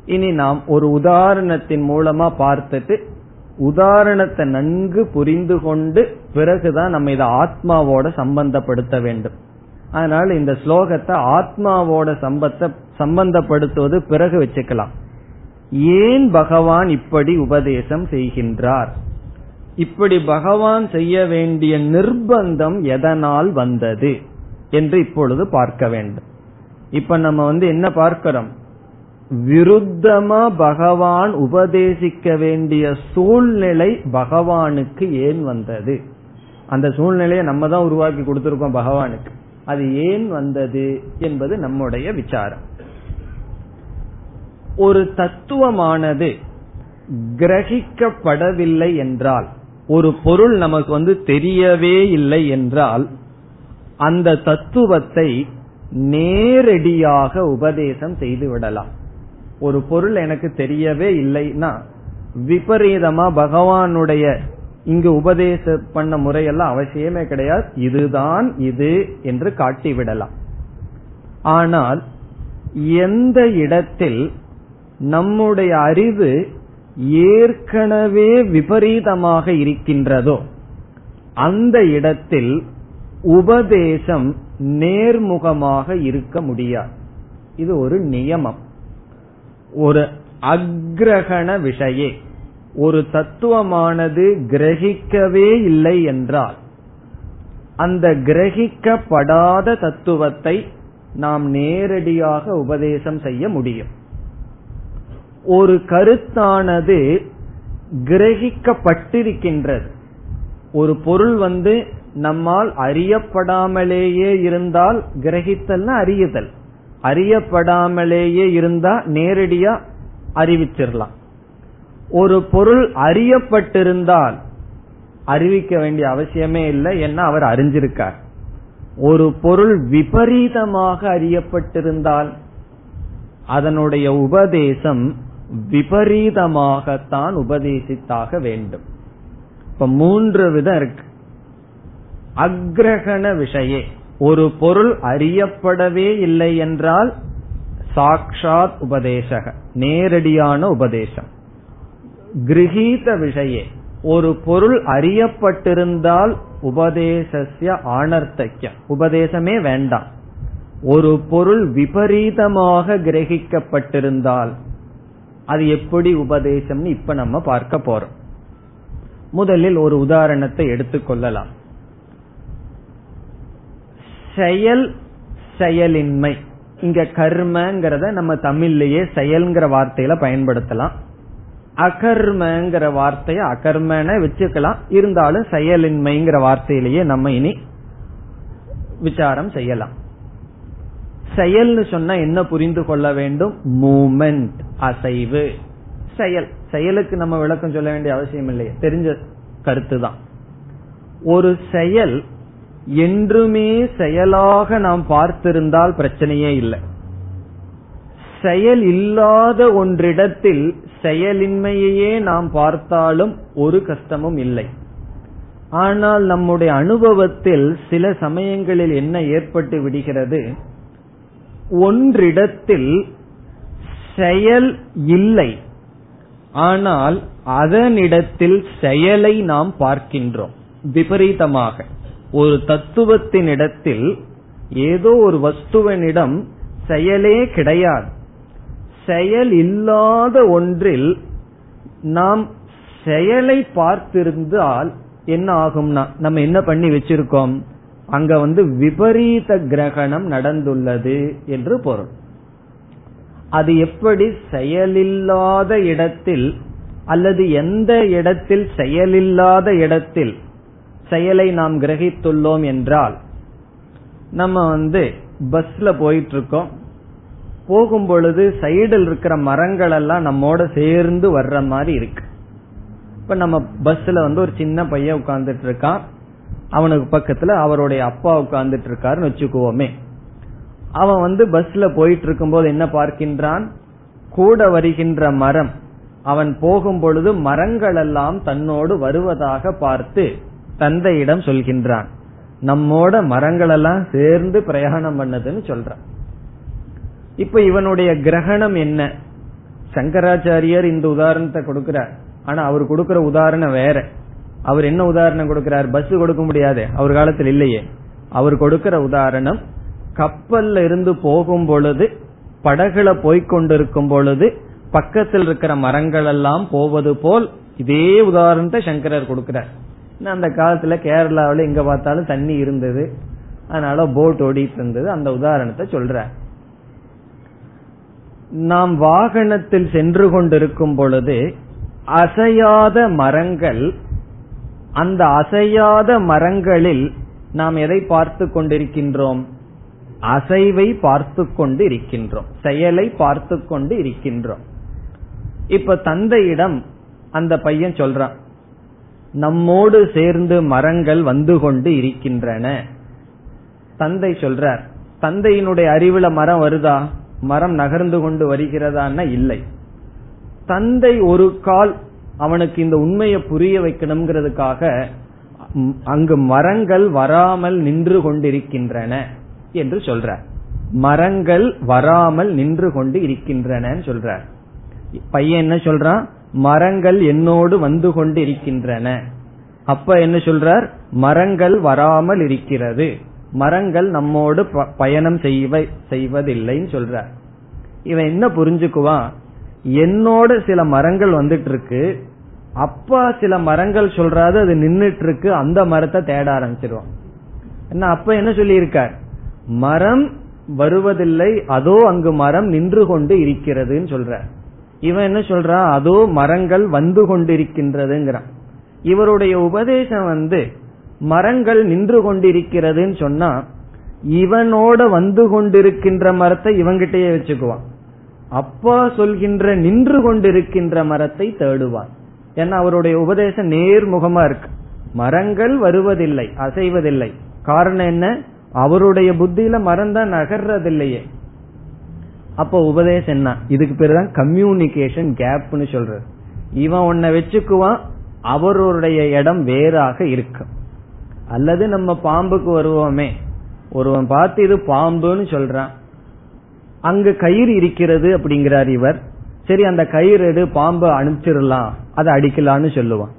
இனி நாம் ஒரு உதாரணத்தின் மூலமா பார்த்துட்டு உதாரணத்தை நன்கு புரிந்து கொண்டு பிறகுதான் நம்ம இதை ஆத்மாவோட சம்பந்தப்படுத்த வேண்டும். அதனால இந்த ஸ்லோகத்தை ஆத்மாவோட சம்பத்த சம்பந்தப்படுத்துவது பிறகு வச்சுக்கலாம். ஏன் பகவான் இப்படி உபதேசம் செய்கின்றார்? இப்படி பகவான் செய்ய வேண்டிய நிர்பந்தம் எதனால் வந்தது என்று இப்பொழுது பார்க்க வேண்டும். இப்ப நம்ம வந்து என்ன பார்க்கிறோம்? விருத்தமா பகவான் உபதேசிக்க வேண்டிய சூழ்நிலை பகவானுக்கு ஏன் வந்தது? அந்த சூழ்நிலையை நம்ம தான் உருவாக்கி கொடுத்திருக்கோம் பகவானுக்கு. அது ஏன் வந்தது என்பது நம்முடைய விசாரம். ஒரு தத்துவமானது கிரகிக்கப்படவில்லை என்றால் ஒரு பொருள் நமக்கு வந்து தெரியவே இல்லை என்றால் அந்த தத்துவத்தை நேரடியாக உபதேசம் செய்து விடலாம். ஒரு பொருள் எனக்கு தெரியவே இல்லைன்னா விபரீதமா பகவானுடைய இங்கு உபதேச பண்ண முறையெல்லாம் அவசியமே கிடையாது. இதுதான் இது என்று காட்டிவிடலாம். ஆனால் எந்த இடத்தில் நம்முடைய அறிவு ஏற்கனவே விபரீதமாக இருக்கின்றதோ அந்த இடத்தில் உபதேசம் நேர்முகமாக இருக்க முடியாது. இது ஒரு நியமம். ஒரு அக்ரகண விஷயே. ஒரு தத்துவமானது கிரகிக்கவே இல்லை என்றால் அந்த கிரகிக்கப்படாத தத்துவத்தை நாம் நேரடியாக உபதேசம் செய்ய முடியும். ஒரு கருத்தானது கிரகிக்கப்பட்டிருக்கின்றது. ஒரு பொருள் வந்து நம்மால் அறியப்படாமலேயே இருந்தால் கிரகித்தல்னா அறியுதல். அறியப்படாமலேயே இருந்தா நேரடியா அறிவிச்சிடலாம் ஒரு பொருள் அறியப்பட்டிருந்தால் அறிவிக்க வேண்டிய அவசியமே இல்லை என்ன அவர் அறிஞ்சிருக்கார். ஒரு பொருள் விபரீதமாக அறியப்பட்டிருந்தால் அதனுடைய உபதேசம் விபரீதமாகத்தான் உபதேசித்தாக வேண்டும். இப்ப மூன்று விதம் இருக்கு. அக்ரகண விஷயே. ஒரு பொருள் அறியப்படவே இல்லை என்றால் சாக்ஷாத் உபதேசக நேரடியான உபதேசம். கிரகீத விஷயே. ஒரு பொருள் அறியப்பட்டிருந்தால் உபதேசஸ்ய ஆனர்த்தக்கியம் உபதேசமே வேண்டாம். ஒரு பொருள் விபரீதமாக கிரகிக்கப்பட்டிருந்தால் அது எப்படி உபதேசம்னு இப்ப நம்ம பார்க்க போறோம். முதலில் ஒரு உதாரணத்தை எடுத்துக்கொள்ளலாம் செயல் செயலின்மை. இங்க கர்மங்கிறத நம்ம தமிழ்லயே செயல்ங்கிற வார்த்தையில பயன்படுத்தலாம். அகர்மங்கிற வார்த்தைய அகர்மன வச்சுக்கலாம். இருந்தாலும் செயலின்மைங்கிற வார்த்தையிலேயே நம்ம இனி விசாரம் செய்யலாம். செயல்னு சொன்னா என்ன புரிந்து கொள்ள வேண்டும்? மூமெண்ட். அசைவு. செயல். செயலுக்கு நம்ம விளக்கம் சொல்ல வேண்டிய அவசியம் இல்லையே. தெரிஞ்ச கருத்து தான். ஒரு செயல் என்றுமே செயலாக நாம் பார்த்திருந்தால் பிரச்சனையே இல்லை. செயல் இல்லாத ஒன்றிடத்தில் செயலின்மையே நாம் பார்த்தாலும் ஒரு கஷ்டமும் இல்லை. ஆனால் நம்முடைய அனுபவத்தில் சில சமயங்களில் என்ன ஏற்பட்டு விடுகிறது? ஒன்றிடத்தில் செயல் இல்லை. ஆனால் அதனிடத்தில் செயலை நாம் பார்க்கின்றோம். விபரீதமாக. ஒரு தத்துவத்தினிடத்தில் ஏதோ ஒரு வஸ்துவனிடம் செயலே கிடையாது. செயல் இல்லாத ஒன்றில் நாம் செயலை பார்த்திருந்தால் என்ன ஆகும்னா நம்ம என்ன பண்ணி வச்சிருக்கோம்? அங்க வந்து விபரீத கிரகணம் நடந்துள்ளது என்று பொருள். அது எப்படி செயலில்லாத இடத்தில் அல்லது எந்த இடத்தில் செயலில்லாத இடத்தில் செயலை நாம் கிரகித்துள்ளோம் என்றால் நம்ம வந்து பஸ்ல போயிட்டு இருக்கோம் போகும் பொழுது சைடில் இருக்கிற மரங்கள் எல்லாம் நம்மோட சேர்ந்து வர்ற மாதிரி இருக்கு. இப்ப நம்ம பஸ்ல வந்து ஒரு சின்ன பையன் உட்கார்ந்துட்டு இருக்கான். அவனுக்கு பக்கத்துல அவருடைய அப்பா உட்கார்ந்துட்டு இருக்காருன்னு வச்சுக்குவோமே. அவன் வந்து பஸ்ல போயிட்டு இருக்கும் போது என்ன பார்க்கின்றான்? கூட வருகின்ற மரம். அவன் போகும் பொழுது மரங்கள் எல்லாம் தன்னோடு வருவதாக பார்த்து தந்தையிடம் சொல்கின்றான். நம்மோட மரங்கள் எல்லாம் சேர்ந்து பிரயாணம் பண்ணதுன்னு சொல்றான். இப்ப இவனுடைய கிரகணம் என்ன? சங்கராச்சாரியர் இந்த உதாரணத்தை கொடுக்கிறார். ஆனா அவர் கொடுக்கிற உதாரணம் வேற. அவர் என்ன உதாரணம் கொடுக்கிறார்? பஸ் கொடுக்க முடியாது. அவர் காலத்தில் இல்லையே. அவர் கொடுக்கிற உதாரணம் கப்பல்ல இருந்து போகும் பொழுது படகுல போய்கொண்டிருக்கும் பொழுது பக்கத்தில் இருக்கிற மரங்கள் எல்லாம் போவது போல் இதே உதாரணத்தை சங்கரர் கொடுக்கிறார். அந்த காலத்துல கேரளாவில் எங்க பார்த்தாலும் தண்ணி இருந்தது. அதனால போட் ஓடிட்டு இருந்தது. அந்த உதாரணத்தை சொல்ற நாம் வாகனத்தில் சென்று கொண்டிருக்கும் பொழுது அசையாத மரங்கள் அந்த அசையாத மரங்களில் நாம் எதை பார்த்து கொண்டிருக்கின்றோம்? அசைவை பார்த்து கொண்டு இருக்கின்றோம். செயலை பார்த்து கொண்டு இருக்கின்றோம். இப்ப தந்தையிடம் அந்த பையன் சொல்றான் நம்மோடு சேர்ந்து மரங்கள் வந்து கொண்டு இருக்கின்றன. தந்தை சொல்றார் தந்தையினுடைய அறிவுல மரம் வருதா? மரம் நகர்ந்து கொண்டு வருகிறதான்னா இல்லை. தந்தை ஒரு கால் அவனுக்கு இந்த உண்மையை புரிய வைக்கணுங்கிறதுக்காக அங்கு மரங்கள் வராமல் நின்று கொண்டிருக்கின்றன. என்று சொல்றார். மரங்கள் வராமல் நின்று கொண்டு இருக்கின்றன சொல்றார். பையன் என்ன சொல்றான்? மரங்கள் என்னோடு வந்து கொண்டு இருக்கின்றன. அப்ப என்ன சொல்றார்? மரங்கள் வராமல் இருக்கிறது. மரங்கள் நம்மோடு பயணம் செய்வதில்லைன்னு சொல்றார். இவன் என்ன புரிஞ்சுக்குவான்? என்னோட சில மரங்கள் வந்துட்டு இருக்கு அப்பா சில மரங்கள் சொல்றாது அது நின்றுட்டு இருக்கு அந்த மரத்தை தேட ஆரம்பிச்சிருவான். என்ன அப்ப என்ன சொல்லியிருக்கார்? மரம் வருவதில்லை அதோ அங்கு மரம் நின்று கொண்டு இருக்கிறதுன்னு சொல்ற. இவன் என்ன சொல்றான் அதோ மரங்கள் வந்து கொண்டிருக்கின்றதுங்கிறான். இவருடைய உபதேசம் வந்து மரங்கள் நின்று கொண்டிருக்கிறதுன்னு சொன்னா இவனோட வந்து கொண்டிருக்கின்ற மரத்தை இவங்கிட்டயே வச்சுக்குவான். அப்பா சொல்கின்ற நின்று கொண்டிருக்கின்ற மரத்தை தேடுவான். ஏன்னா அவருடைய உபதேசம் நேர்முகமா இருக்கு. மரங்கள் வருவதில்லை அசைவதில்லை. காரணம் என்ன? அவருடைய புத்தியில மரம் தான் நகர்றதில்லையே. அப்போ உபதேசம் என்ன? இதுக்கு பேரு தான் கம்யூனிகேஷன் கேப்னு சொல்றது. இவன் உன்னை வச்சுக்குவான் அவருடைய இடம் வேறாக இருக்கும். அல்லது நம்ம பாம்புக்கு வருவோமே ஒருவன் பார்த்து இது பாம்புன்னு சொல்றான். அங்கு கயிறு இருக்கிறது அப்படிங்கிறார் இவர். சரி அந்த கயிறு எடு பாம்பு அனுப்பிச்சிடலாம் அதை அடிக்கலான்னு சொல்லுவான்.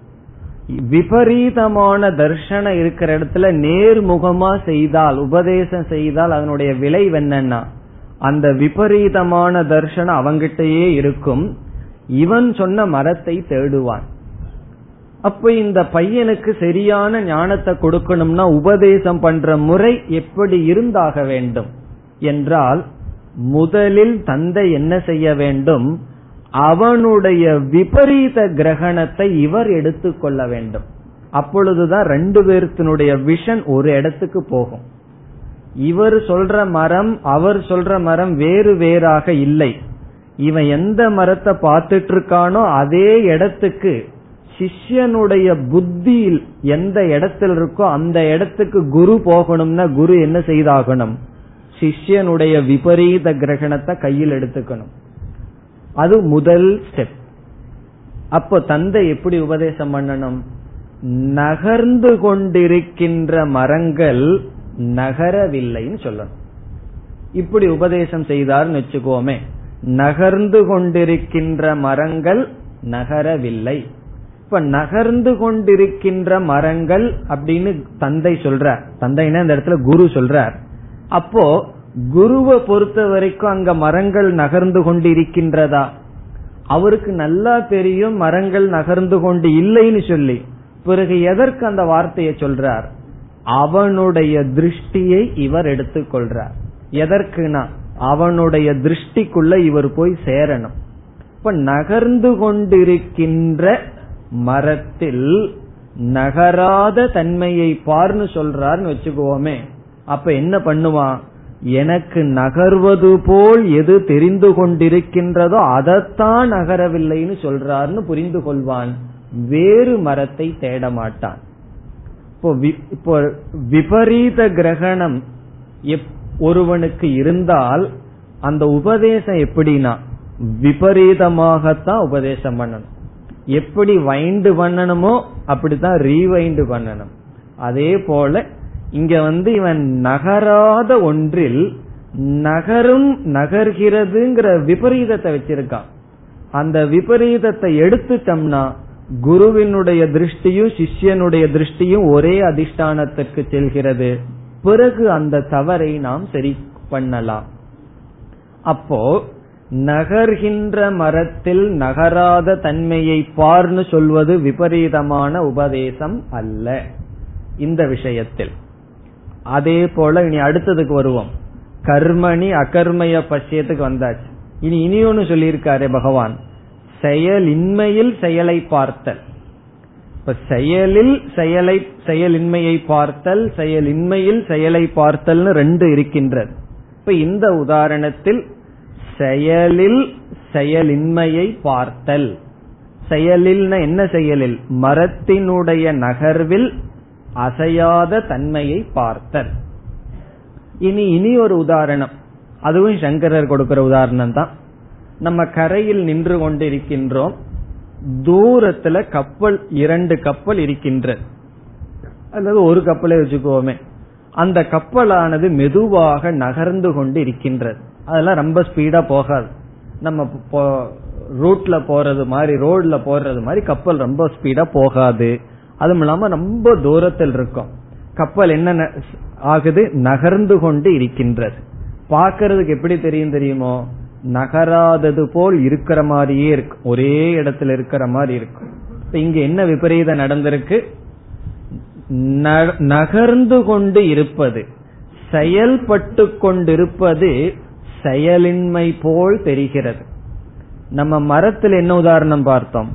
விபரீதமான தர்ஷனம் இருக்கிற இடத்துல நேர்முகமா செய்தால் உபதேசம் செய்தால் அதனுடைய விளைவு என்னன்னா அந்த விபரீதமான தர்ஷனம் அவங்கிட்டயே இருக்கும். இவன் சொன்ன மரத்தை தேடுவான். அப்ப இந்த பையனுக்கு சரியான ஞானத்தை கொடுக்கணும்னா உபதேசம் பண்ற முறை எப்படி இருந்தாக வேண்டும்? என்றால் முதலில் தந்தை என்ன செய்ய வேண்டும்? அவனுடைய விபரீத கிரகணத்தை இவர் எடுத்துக்கொள்ள வேண்டும். அப்பொழுதுதான் ரெண்டு பேர்த்தினுடைய விஷன் ஒரு இடத்துக்கு போகும். இவர் சொல்ற மரம் அவர் சொல்ற மரம் வேறு வேறாக இல்லை. இவன் எந்த மரத்தை பார்த்துட்டு இருக்கானோ அதே இடத்துக்கு சிஷ்யனுடைய புத்தியில் எந்த இடத்துல இருக்கோ அந்த இடத்துக்கு குரு போகணும்னா குரு என்ன செய்தாகணும்? சிஷ்யனுடைய விபரீத கிரகணத்தை கையில் எடுத்துக்கணும். அது முதல் ஸ்டெப் அப்போ தந்தை எப்படி உபதேசம் பண்ணணும்? நகர்ந்து கொண்டிருக்கின்ற மரங்கள் நகரவில்லைன்னு சொல்லணும். இப்படி உபதேசம் செய்தார்னு வச்சுக்கோமே. நகர்ந்து கொண்டிருக்கின்ற மரங்கள் நகரவில்லை. இப்ப நகர்ந்து கொண்டிருக்கின்ற மரங்கள் அப்படின்னு தந்தை சொல்றார். தந்தைன்னா இந்த இடத்துல குரு சொல்றார். அப்போ குருவை பொறுத்த வரைக்கும் அங்க மரங்கள் நகர்ந்து கொண்டு இருக்கின்றதா அவருக்கு நல்லா தெரியும் மரங்கள் நகர்ந்து கொண்டு இல்லைன்னு சொல்லி. பிறகு எதற்கு அந்த வார்த்தையை சொல்றார்? அவனுடைய திருஷ்டியை இவர் எடுத்துக்கொள்றார். எதற்குனா அவனுடைய திருஷ்டிக்குள்ள இவர் போய் சேரணும். இப்ப நகர்ந்து கொண்டிருக்கின்ற மரத்தில் நகராத தன்மையை பார்னு சொல்றார்னு வச்சுக்குவோமே அப்ப என்ன பண்ணுவான்? எனக்கு நகர்வது போல் எது தெரிந்து கொண்டிருக்கின்றதோ அதைத்தான் நகரவில்லைன்னு சொல்றாருன்னு புரிந்து கொள்வான். வேறு மரத்தை தேட மாட்டான். இப்போ இப்போ விபரீத கிரகணம் ஒருவனுக்கு இருந்தால் அந்த உபதேசம் எப்படின்னா விபரீதமாகத்தான் உபதேசம் பண்ணணும். எப்படி வைண்டு பண்ணணுமோ அப்படித்தான் ரீவைண்டு பண்ணணும். அதே போல இங்க வந்து இவன் நகராத ஒன்றில் நகரும் நகர்கிறதுங்கிற விபரீதத்தை வச்சிருக்கான். அந்த விபரீதத்தை எடுத்துட்டோம்னா குருவினுடைய திருஷ்டியும் சிஷ்யனுடைய திருஷ்டியும் ஒரே அதிஷ்டானத்திற்கு செல்கிறது. பிறகு அந்த தவறை நாம் சரி பண்ணலாம். அப்போ நகர்கின்ற மரத்தில் நகராத தன்மையை பார்னு சொல்வது விபரீதமான உபதேசம் அல்ல. இந்த விஷயத்தில். அதே போல இனி அடுத்ததுக்கு வருவோம். கர்மணி அகர்மய பஷ்யத்துக்கு வந்தாச்சு. இனி இனி ஒன்னு சொல்லியிருக்காரு பகவான். செயலின்மையில் செயலை பார்த்தல். இப்ப செயலில் செயலை செயலின்மையை பார்த்தல் செயலின்மையில் செயலை பார்த்தல்னு ரெண்டு இருக்கின்றது. இப்ப இந்த உதாரணத்தில் செயலில் செயலின்மையை பார்த்தல். செயலில் என்ன செயலில்? மரத்தினுடைய நகர்வில் அசையாத தன்மையை பார்த்தல் இனி இனி ஒரு உதாரணம். அதுவும் சங்கரர் கொடுக்கிற உதாரணம் தான் நம்ம கரையில் நின்று கொண்டிருக்கின்றோம். தூரத்துல கப்பல் இரண்டு கப்பல் இருக்கின்ற அல்லது ஒரு கப்பலை வச்சுக்கோமே. அந்த கப்பலானது மெதுவாக நகர்ந்து கொண்டு இருக்கின்றது அதெல்லாம் ரொம்ப ஸ்பீடா போகாது. நம்ம ரூட்ல போறது மாதிரி ரோட்ல போறது மாதிரி கப்பல் ரொம்ப ஸ்பீடா போகாது. அதுவும் இல்லாம ரொம்ப தூரத்தில் இருக்கும். கப்பல் என்ன ஆகுது? நகர்ந்து கொண்டு இருக்கின்றது. பாக்கிறதுக்கு எப்படி தெரியும் தெரியுமோ? நகராதது போல் இருக்கிற மாதிரியே இருக்கு. ஒரே இடத்துல இருக்கிற மாதிரி இருக்கும் இங்க என்ன விபரீதம் நடந்திருக்கு? நகர்ந்து கொண்டு இருப்பது. செயல்பட்டு கொண்டிருப்பது செயலின்மை போல் தெரிகிறது. நம்ம மரத்தில் என்ன உதாரணம் பார்த்தோம்?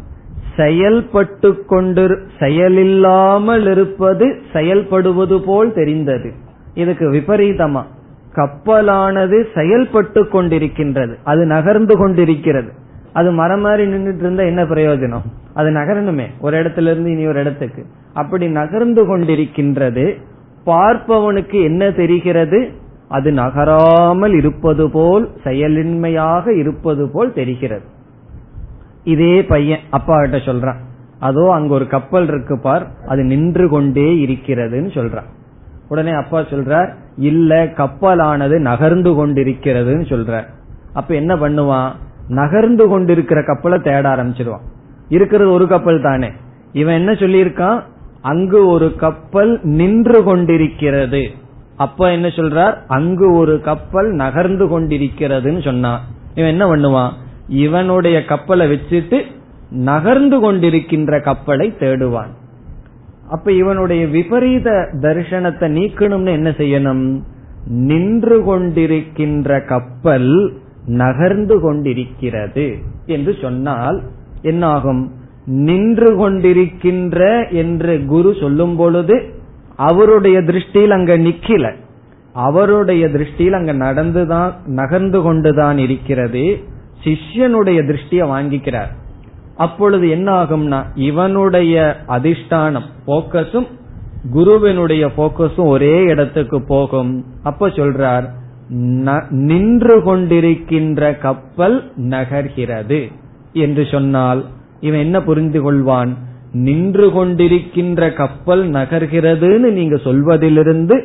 செயல்பட்டு கொண்டு செயலில்லாமல் இருப்பது செயல்படுவது போல் தெரிந்தது. இதுக்கு விபரீதமா? கப்பலானது செயல்பட்டு கொண்டிருக்கின்றது. அது நகர்ந்து கொண்டிருக்கிறது. அது மரம் மாதிரி நின்றுட்டு இருந்தா என்ன பிரயோஜனம்? அது நகரணுமே. ஒரு இடத்துல இருந்து இனி ஒரு இடத்துக்கு. அப்படி நகர்ந்து கொண்டிருக்கின்றது. பார்ப்பவனுக்கு என்ன தெரிகிறது? அது நகராமல் இருப்பது போல் செயலின்மையாக இருப்பது போல் தெரிகிறது. இதே பையன் அப்பா கிட்ட சொல்றான். அதோ அங்க ஒரு கப்பல் இருக்கு பார் அது நின்று கொண்டே இருக்கிறதுன்னு சொல்றான். உடனே அப்பா சொல்றார் இல்ல கப்பலானது நகர்ந்து கொண்டிருக்கிறதுன்னு சொல்றார். அப்ப என்ன பண்ணுவான்? நகர்ந்து கொண்டிருக்கிற கப்பலை தேட ஆரம்பிச்சிருவான். இருக்கிறது ஒரு கப்பல் தானே. இவன் என்ன சொல்லியிருக்கான்? அங்கு ஒரு கப்பல் நின்று கொண்டிருக்கிறது. அப்ப என்ன சொல்றார்? அங்கு ஒரு கப்பல் நகர்ந்து கொண்டிருக்கிறதுன்னு சொன்னான். இவன் என்ன பண்ணுவான்? இவனுடைய கப்பலை வச்சுட்டு நகர்ந்து கொண்டிருக்கின்ற கப்பலை தேடுவான். அப்ப இவனுடைய விபரீத தரிசனத்தை நீக்கணும்னு என்ன செய்யணும்? நின்று கொண்டிருக்கின்ற கப்பல் நகர்ந்து கொண்டிருக்கிறது என்று சொன்னால் என்னாகும்? நின்று கொண்டிருக்கின்ற என்று குரு சொல்லும் பொழுது அவருடைய திருஷ்டியில் அங்க நிக்கல. அவருடைய திருஷ்டியில் அங்க நடந்துதான் நகர்ந்து கொண்டுதான் இருக்கிறது. சிஷ்யனுடைய திருஷ்டிய வாங்கிக்கிறார். அப்பொழுது என்ன ஆகும்னா இவனுடைய அதிஷ்டானம் போக்கஸும் குருவினுடைய போக்கஸும் ஒரே இடத்துக்கு போகும். அப்ப சொல்றார் நின்று கொண்டிருக்கின்ற கப்பல் நகர்கிறது. என்று சொன்னால் இவன் என்ன புரிந்து கொள்வான்? நின்று கொண்டிருக்கின்ற கப்பல் நகர்கிறதுன்னு நீங்க சொல்வதிலிருந்து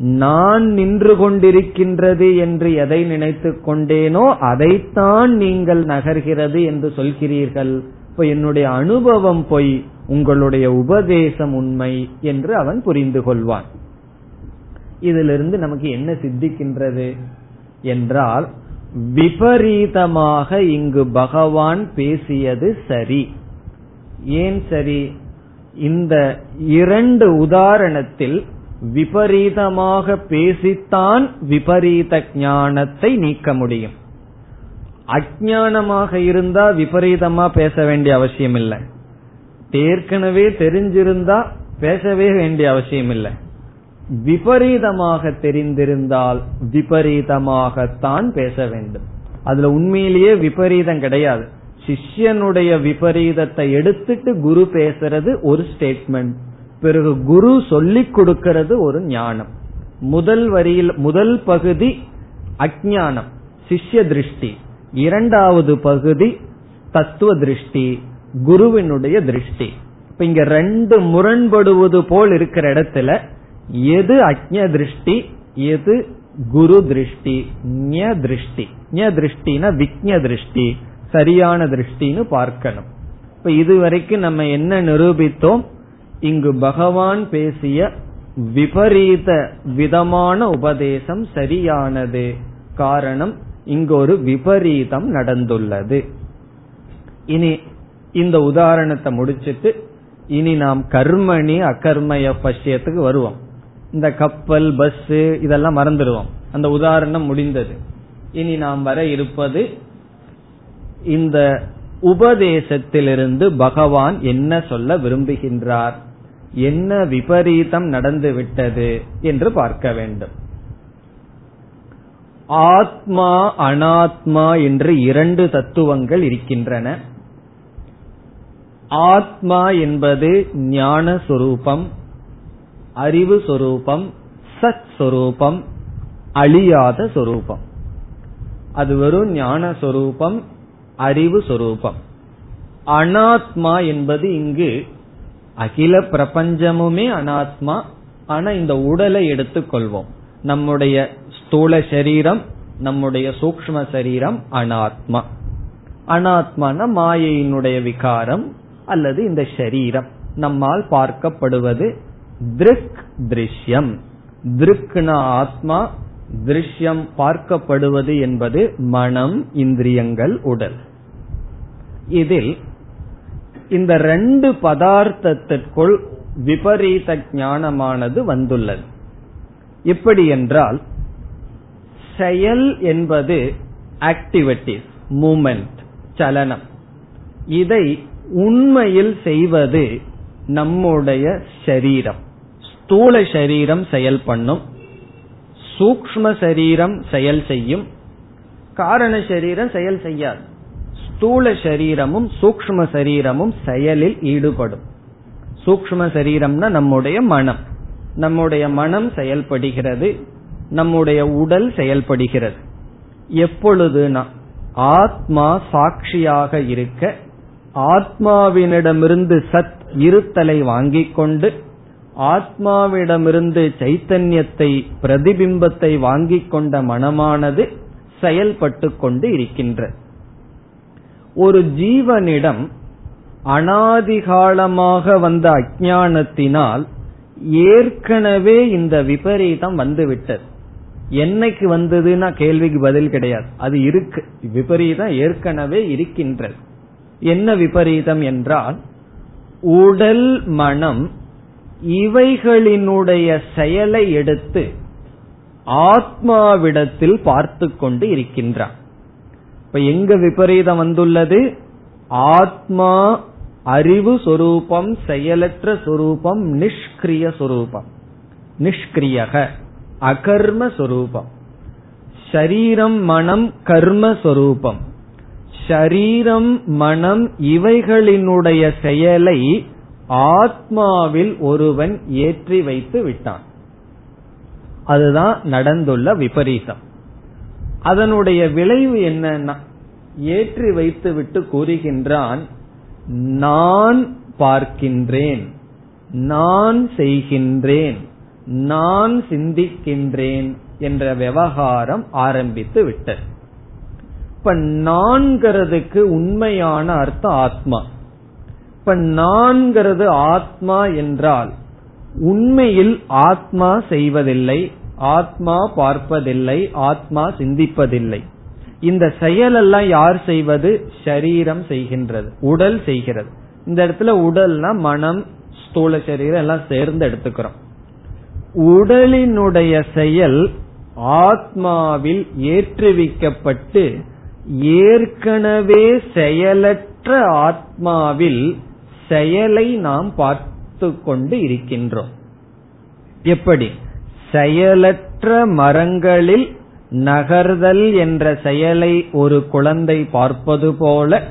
நான் நின்று கொண்டிருக்கின்றது என்று எதை நினைத்து கொண்டேனோ அதைத்தான் நீங்கள் நகர்கிறது என்று சொல்கிறீர்கள். இப்ப என்னுடைய அனுபவம் பொய் உங்களுடைய உபதேசம் உண்மை என்று அவன் புரிந்து கொள்வான். இதிலிருந்து நமக்கு என்ன சித்திக்கின்றது என்றால் விபரீதமாக இங்கு பகவான் பேசியது சரி. ஏன் சரி? இந்த இரண்டு உதாரணத்தில் விபரீதமாக பேசித்தான் விபரீத ஞானத்தை நீக்க முடியும். அஜானமாக இருந்தா விபரீதமா பேச வேண்டிய அவசியம் இல்லை ஏற்கனவே தெரிஞ்சிருந்தா பேசவே வேண்டிய அவசியம் இல்லை விபரீதமாக தெரிந்திருந்தால் விபரீதமாகத்தான் பேச வேண்டும். அதுல உண்மையிலேயே விபரீதம் கிடையாது. சிஷ்யனுடைய விபரீதத்தை எடுத்துட்டு குரு பேசுறது ஒரு ஸ்டேட்மெண்ட் பிறகு குரு சொல்லிக் கொடுக்கிறது ஒரு ஞானம். முதல் வரியில் முதல் பகுதி அஜானம் சிஷ்ய திருஷ்டி இரண்டாவது பகுதி தத்துவ திருஷ்டி குருவினுடைய திருஷ்டி இப்ப இங்க ரெண்டு முரண்படுவது போல் இருக்கிற இடத்துல எது அஜ்ய திருஷ்டி எது குரு திருஷ்டி ஞ திருஷ்டி ஞ திருஷ்டினா விக்ஞ திருஷ்டி சரியான திருஷ்டின்னு பார்க்கணும். இப்ப இதுவரைக்கும் நம்ம என்ன நிரூபித்தோம்? இங்கு பகவான் பேசிய விபரீத விதமான உபதேசம் சரியானது. காரணம் இங்கு ஒரு விபரீதம் நடந்துள்ளது. இனி இந்த உதாரணத்தை முடிச்சிட்டு இனி நாம் கர்மணி அகர்மய பஷ்யத்துக்கு வருவோம். இந்த கப்பல் பஸ் இதெல்லாம் மறந்துடுவோம். அந்த உதாரணம் முடிந்தது. இனி நாம் வர இருப்பது இந்த உபதேசத்திலிருந்து பகவான் என்ன சொல்ல விரும்புகின்றார்? என்ன விபரீதம் நடந்துவிட்டது என்று பார்க்க வேண்டும். ஆத்மா அனாத்மா என்று இரண்டு தத்துவங்கள் இருக்கின்றன. ஆத்மா என்பது ஞான சொரூபம் அறிவு சொரூபம் சத் சொரூபம் அழியாத சொரூபம் அது வெறும் ஞான சொரூபம் அறிவு சொரூபம் அனாத்மா என்பது இங்கு அகில பிரபஞ்சமுமே அனாத்மா. ஆனா இந்த உடலை எடுத்துக்கொள்வோம். நம்முடைய ஸ்தூல சரீரம் நம்முடைய சூக்ம சரீரம் அனாத்மா. அனாத்மான மாயையினுடைய விகாரம் அல்லது இந்த சரீரம். நம்மால் பார்க்கப்படுவது திருக் திருஷ்யம். திருக்னா ஆத்மா திருஷ்யம் பார்க்கப்படுவது என்பது மனம் இந்திரியங்கள் உடல். இதில் இந்த ரெண்டு பதார்த்தத்திற்குள் விபரீத ஞானமானது வந்துள்ளது. எப்படி என்றால் செயல் என்பது ஆக்டிவிட்டிஸ் மூமெண்ட் சலனம். இதை உண்மையில் செய்வது நம்முடைய சரீரம். ஸ்தூல சரீரம் செயல் பண்ணும் சூக்ம சரீரம் செயல் செய்யும் காரண சரீரம் செயல் செய்யாது. ஸ்தூல சரீரமும் சூக்ம சரீரமும் செயலில் ஈடுபடும். சூக்ம சரீரம்னா நம்முடைய மனம். நம்முடைய மனம் செயல்படுகிறது. நம்முடைய உடல் செயல்படுகிறது. எப்பொழுதுனா ஆத்மா சாட்சியாக இருக்க ஆத்மாவினிடமிருந்து சத் இருத்தலை வாங்கிக் கொண்டு ஆத்மாவிடமிருந்து சைத்தன்யத்தை பிரதிபிம்பத்தை வாங்கிக் கொண்ட மனமானது செயல்பட்டு கொண்டு இருக்கின்ற ஒரு ஜீவனிடம் அனாதிகாலமாக வந்த அஜானத்தினால் ஏற்கனவே இந்த விபரீதம் வந்துவிட்டது. என்னைக்கு வந்ததுன்னா கேள்விக்கு பதில் கிடையாது. அது இருக்கு. விபரீதம் ஏற்கனவே இருக்கின்றது. என்ன விபரீதம் என்றால் உடல் மனம் இவைகளினுடைய செயலை எடுத்து ஆத்மாவிடத்தில் பார்த்து கொண்டு இருக்கின்றான். இப்ப எங்க விபரீதம் வந்துள்ளது? ஆத்மா அறிவு சொரூபம் செயலற்ற சொரூபம் நிஷ்கிரிய சொரூபம். நிஷ்கிரியக அகர்ம சொரூபம். ஷரீரம் மனம் கர்ம சொரூபம். ஷரீரம் மனம் இவைகளினுடைய செயலை ஆத்மாவில் ஒருவன் ஏற்றி வைத்து விட்டான். அதுதான் நடந்துள்ள விபரீதம். அதனுடைய விளைவு என்னன்னா ஏற்றி வைத்து விட்டு கூறுகின்றான் நான் பார்க்கின்றேன் நான் செய்கின்றேன் நான் சிந்திக்கின்றேன் என்ற விவகாரம் ஆரம்பித்து விட்டது. இப்ப நான்கிறதுக்கு உண்மையான அர்த்தம் ஆத்மா. இப்ப நான்கிறது ஆத்மா என்றால் உண்மையில் ஆத்மா செய்வதில்லை ஆத்மா பார்ப்பதில்லை ஆத்மா சிந்திப்பதில்லை. இந்த செயலெல்லாம் யார் செய்வது? சரீரம் செய்கின்றது உடல் செய்கிறது. இந்த இடத்துல உடல்னா மனம் ஸ்தூல சரீரம் எல்லாம் சேர்ந்து எடுத்துக்கிறோம். உடலினுடைய செயல் ஆத்மாவில் ஏற்றுவிக்கப்பட்டு ஏற்கனவே செயலற்ற ஆத்மாவில் செயலை நாம் பார்த்து கொண்டு இருக்கின்றோம். எப்படி? செயலற்ற மரங்களில் நகர்தல் என்ற செயலை ஒரு குழந்தை பார்ப்பது போல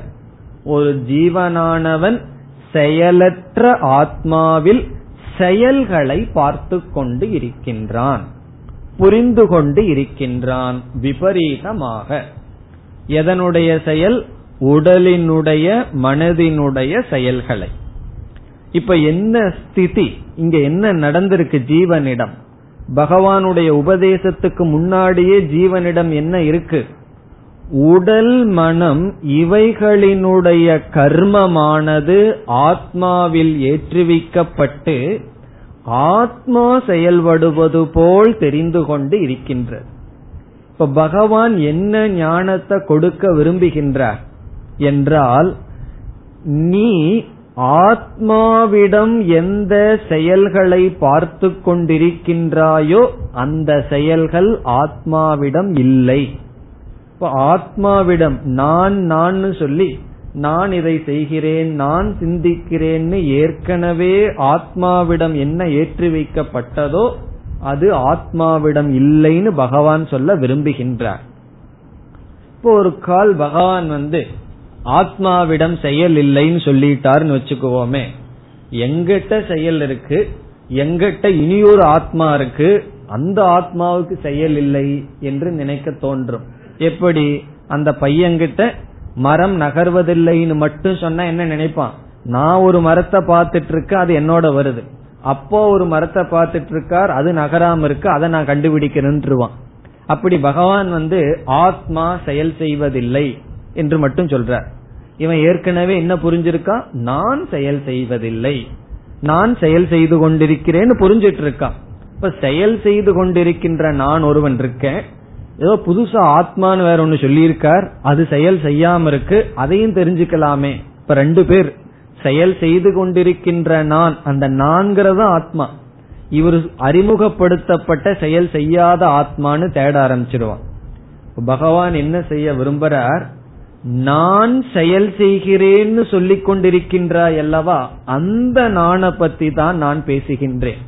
ஒரு ஜீவனானவன் செயலற்ற ஆத்மாவில் செயல்களை பார்த்து கொண்டு இருக்கின்றான் புரிந்து கொண்டு இருக்கின்றான் விபரீதமாக. எதனுடைய செயல்? உடலினுடைய மனதினுடைய செயல்களை. இப்ப என்ன ஸ்திதி? இங்க என்ன நடந்திருக்கு ஜீவனிடம்? பகவானுடைய உபதேசத்துக்கு முன்னாடியே ஜீவனிடம் என்ன இருக்கு? உடல் மனம் இவைகளினுடைய கர்மமானது ஆத்மாவில் ஏற்றுவிக்கப்பட்டு ஆத்மா செயல்படுவது போல் தெரிந்து கொண்டு இருக்கின்றது. இப்ப பகவான் என்ன ஞானத்தை கொடுக்க விரும்புகின்றார்? என்றால் நீ ஆத்மாவிடம் எந்த செயல்களை பார்த்து கொண்டிருக்கின்றாயோ அந்த செயல்கள் ஆத்மாவிடம் இல்லை. இப்ப ஆத்மாவிடம் நான் நான் சொல்லி நான் இதை செய்கிறேன் நான் சிந்திக்கிறேன்னு ஏற்கனவே ஆத்மாவிடம் என்ன ஏற்றி வைக்கப்பட்டதோ அது ஆத்மாவிடம் இல்லைன்னு பகவான் சொல்ல விரும்புகின்றார். இப்போ ஒரு கால் பகவான் வந்து ஆத்மாவிடம் செயல் இல்லைன்னு சொல்லிட்டாருன்னு வச்சுக்குவோமே. எங்கிட்ட செயல் இருக்கு எங்கிட்ட இனியொரு ஆத்மா இருக்கு அந்த ஆத்மாவுக்கு செயல் இல்லை என்று நினைக்க தோன்றும். எப்படி? அந்த பையன்கிட்ட மரம் நகர்வதில்லைன்னு மட்டும் சொன்னா என்ன நினைப்பான்? நான் ஒரு மரத்தை பார்த்துட்டு இருக்க அது என்னோட வருது. அப்போ ஒரு மரத்தை பார்த்துட்டு இருக்கார் அது நகராம இருக்கு அதை நான் கண்டுபிடிக்கிறேன்ருவான் அப்படி பகவான் வந்து ஆத்மா செயல் செய்வதில்லை. என்று மட்டும் சொல்றார். இவன் ஏற்கனவே என்ன புரிஞ்சிருக்கான் நான் செயல் செய்வதில்லை. நான் செயல் செய்து கொண்டிருக்கிறேன்னு புரிஞ்சிட்டு இருக்கான் இப்ப செயல் செய்து கொண்டிருக்கின்ற நான் ஒருவன் இருக்கேன். ஏதோ புதுசா ஆத்மான்னு வேற ஒன்னு சொல்லியிருக்கார். அது செயல் செய்யாம இருக்கு. அதையும் தெரிஞ்சுக்கலாமே. இப்ப ரெண்டு பேர். செயல் செய்து கொண்டிருக்கின்ற நான் அந்த நான்கிறத ஆத்மா. இவர் அறிமுகப்படுத்தப்பட்ட செயல் செய்யாத ஆத்மான்னு தேட ஆரம்பிச்சிருவான். பகவான் என்ன செய்ய விரும்புறார்? நான் செயல் செய்கிறேன்னு சொல்லிக் கொண்டிருக்கின்றாய் அல்லவா? அந்த நானை பத்தி தான் நான் பேசுகின்றேன்.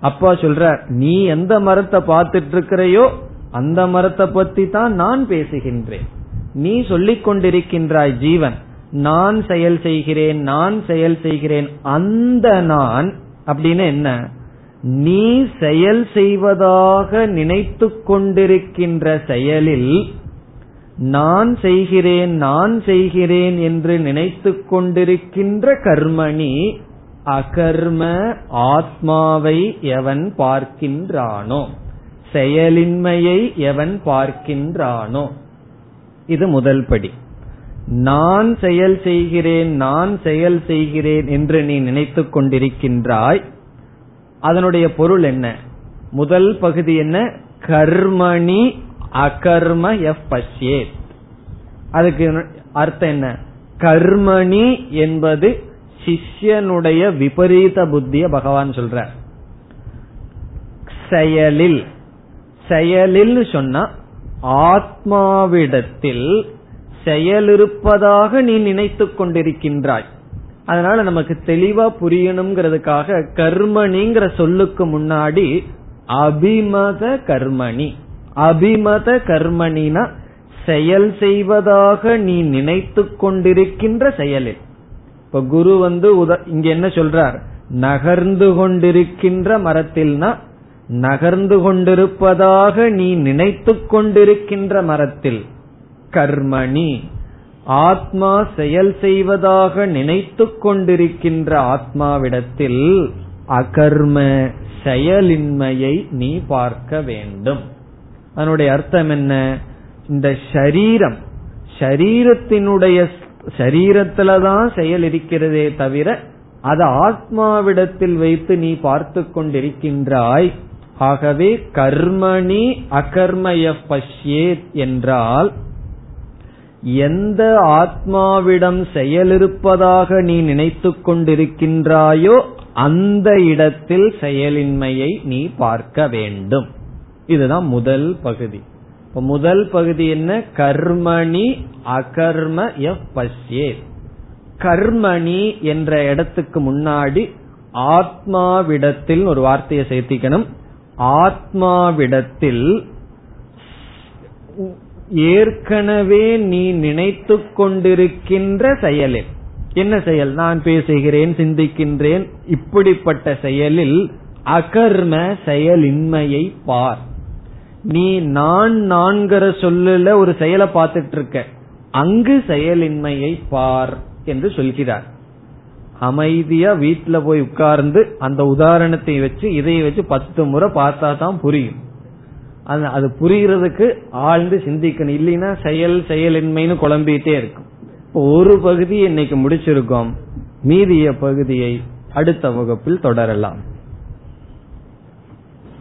அப்பா சொல்ற நீ எந்த மரத்தை பார்த்துட்டு இருக்கிறையோ அந்த மரத்தை பத்தி தான் நான் பேசுகின்றேன். நீ சொல்லிக் கொண்டிருக்கின்றாய் ஜீவன் நான் செயல் செய்கிறேன் நான் செயல் செய்கிறேன். அந்த நான் அப்படின்னு என்ன? நீ செயல் செய்வதாக நினைத்து கொண்டிருக்கின்ற செயலில் நான் செய்கிறேன் நான் செய்கிறேன் என்று நினைத்து கொண்டிருக்கின்ற கர்மணி அகர்ம ஆத்மாவை எவன் பார்க்கின்றானோ? செயலின்மையை எவன் பார்க்கின்றானோ? இது முதல் படி. நான் செயல் செய்கிறேன் நான் செயல் செய்கிறேன் என்று நீ நினைத்துக் கொண்டிருக்கின்றாய். அதனுடைய பொருள் என்ன? முதல் பகுதி என்ன? கர்மணி அகர்ம எஃப் பஷ்யே அதுக்கு அர்த்தம் என்ன? கர்மணி என்பது சிஷ்யனுடைய விபரீத புத்திய பகவான் சொல்ற செயலில். செயலில் சொன்னா ஆத்மாவிடத்தில் செயலிருப்பதாக நீ நினைத்துக் கொண்டிருக்கின்றாய். அதனால நமக்கு தெளிவா புரியணுங்கிறதுக்காக கர்மணிங்கிற சொல்லுக்கு முன்னாடி அபிமத கர்மணி. அபிமத கர்மணினா செயல் செய்வதாக நீ நினைத்து கொண்டிருக்கின்ற செயலில். இப்ப குரு வந்து இங்க என்ன சொல்றார்? நகர்ந்து கொண்டிருக்கின்ற மரத்தில்னா நகர்ந்து கொண்டிருப்பதாக நீ நினைத்து கொண்டிருக்கின்ற மரத்தில் கர்மணி ஆத்மா செயல் செய்வதாக நினைத்து கொண்டிருக்கின்ற ஆத்மாவிடத்தில் அகர்ம செயலின்மையை நீ பார்க்க வேண்டும். அதனுடைய அர்த்தம் என்ன? இந்த ஷரீரம் ஷரீரத்தினுடைய ஷரீரத்துலதான் செயல் இருக்கிறதே தவிர அது ஆத்மாவிடத்தில் வைத்து நீ பார்த்து கொண்டிருக்கின்றாய். ஆகவே கர்மணி அகர்மய பஷ்யேத் என்றால் எந்த ஆத்மாவிடம் செயலிருப்பதாக நீ நினைத்து கொண்டிருக்கின்றாயோ அந்த இடத்தில் செயலின்மையை நீ பார்க்க வேண்டும். இதுதான் முதல் பகுதி. இப்ப முதல் பகுதி என்ன? கர்மணி அகர்ம எஃப் பஷ்யே. கர்மணி என்ற இடத்துக்கு முன்னாடி ஆத்மாவிடத்தில் ஒரு வார்த்தையை சேர்த்திக்கணும். ஆத்மாவிடத்தில் ஏற்கனவே நீ நினைத்து கொண்டிருக்கின்ற செயலில். என்ன செயல்? நான் பேசுகிறேன் சிந்திக்கின்றேன். இப்படிப்பட்ட செயலில் அகர்ம செயலின்மையை பார். நீ நான் நான்கிற சொல்லுல ஒரு செயலை பார்த்துட்டு இருக்க அங்கு செயலின்மையை பார் என்று சொல்கிறார். அமைதியா வீட்டுல போய் உட்கார்ந்து அந்த உதாரணத்தை வச்சு இதை வச்சு பத்து முறை பார்த்தா தான் புரியும். அது புரியறதுக்கு ஆழ்ந்து சிந்திக்கணும். இல்லைன்னா செயல் செயலின்மைன்னு குழம்பிட்டே இருக்கும். இப்போ ஒரு பகுதி இன்னைக்கு முடிச்சிருக்கோம். மீதிய பகுதியை அடுத்த வகுப்பில் தொடரலாம்.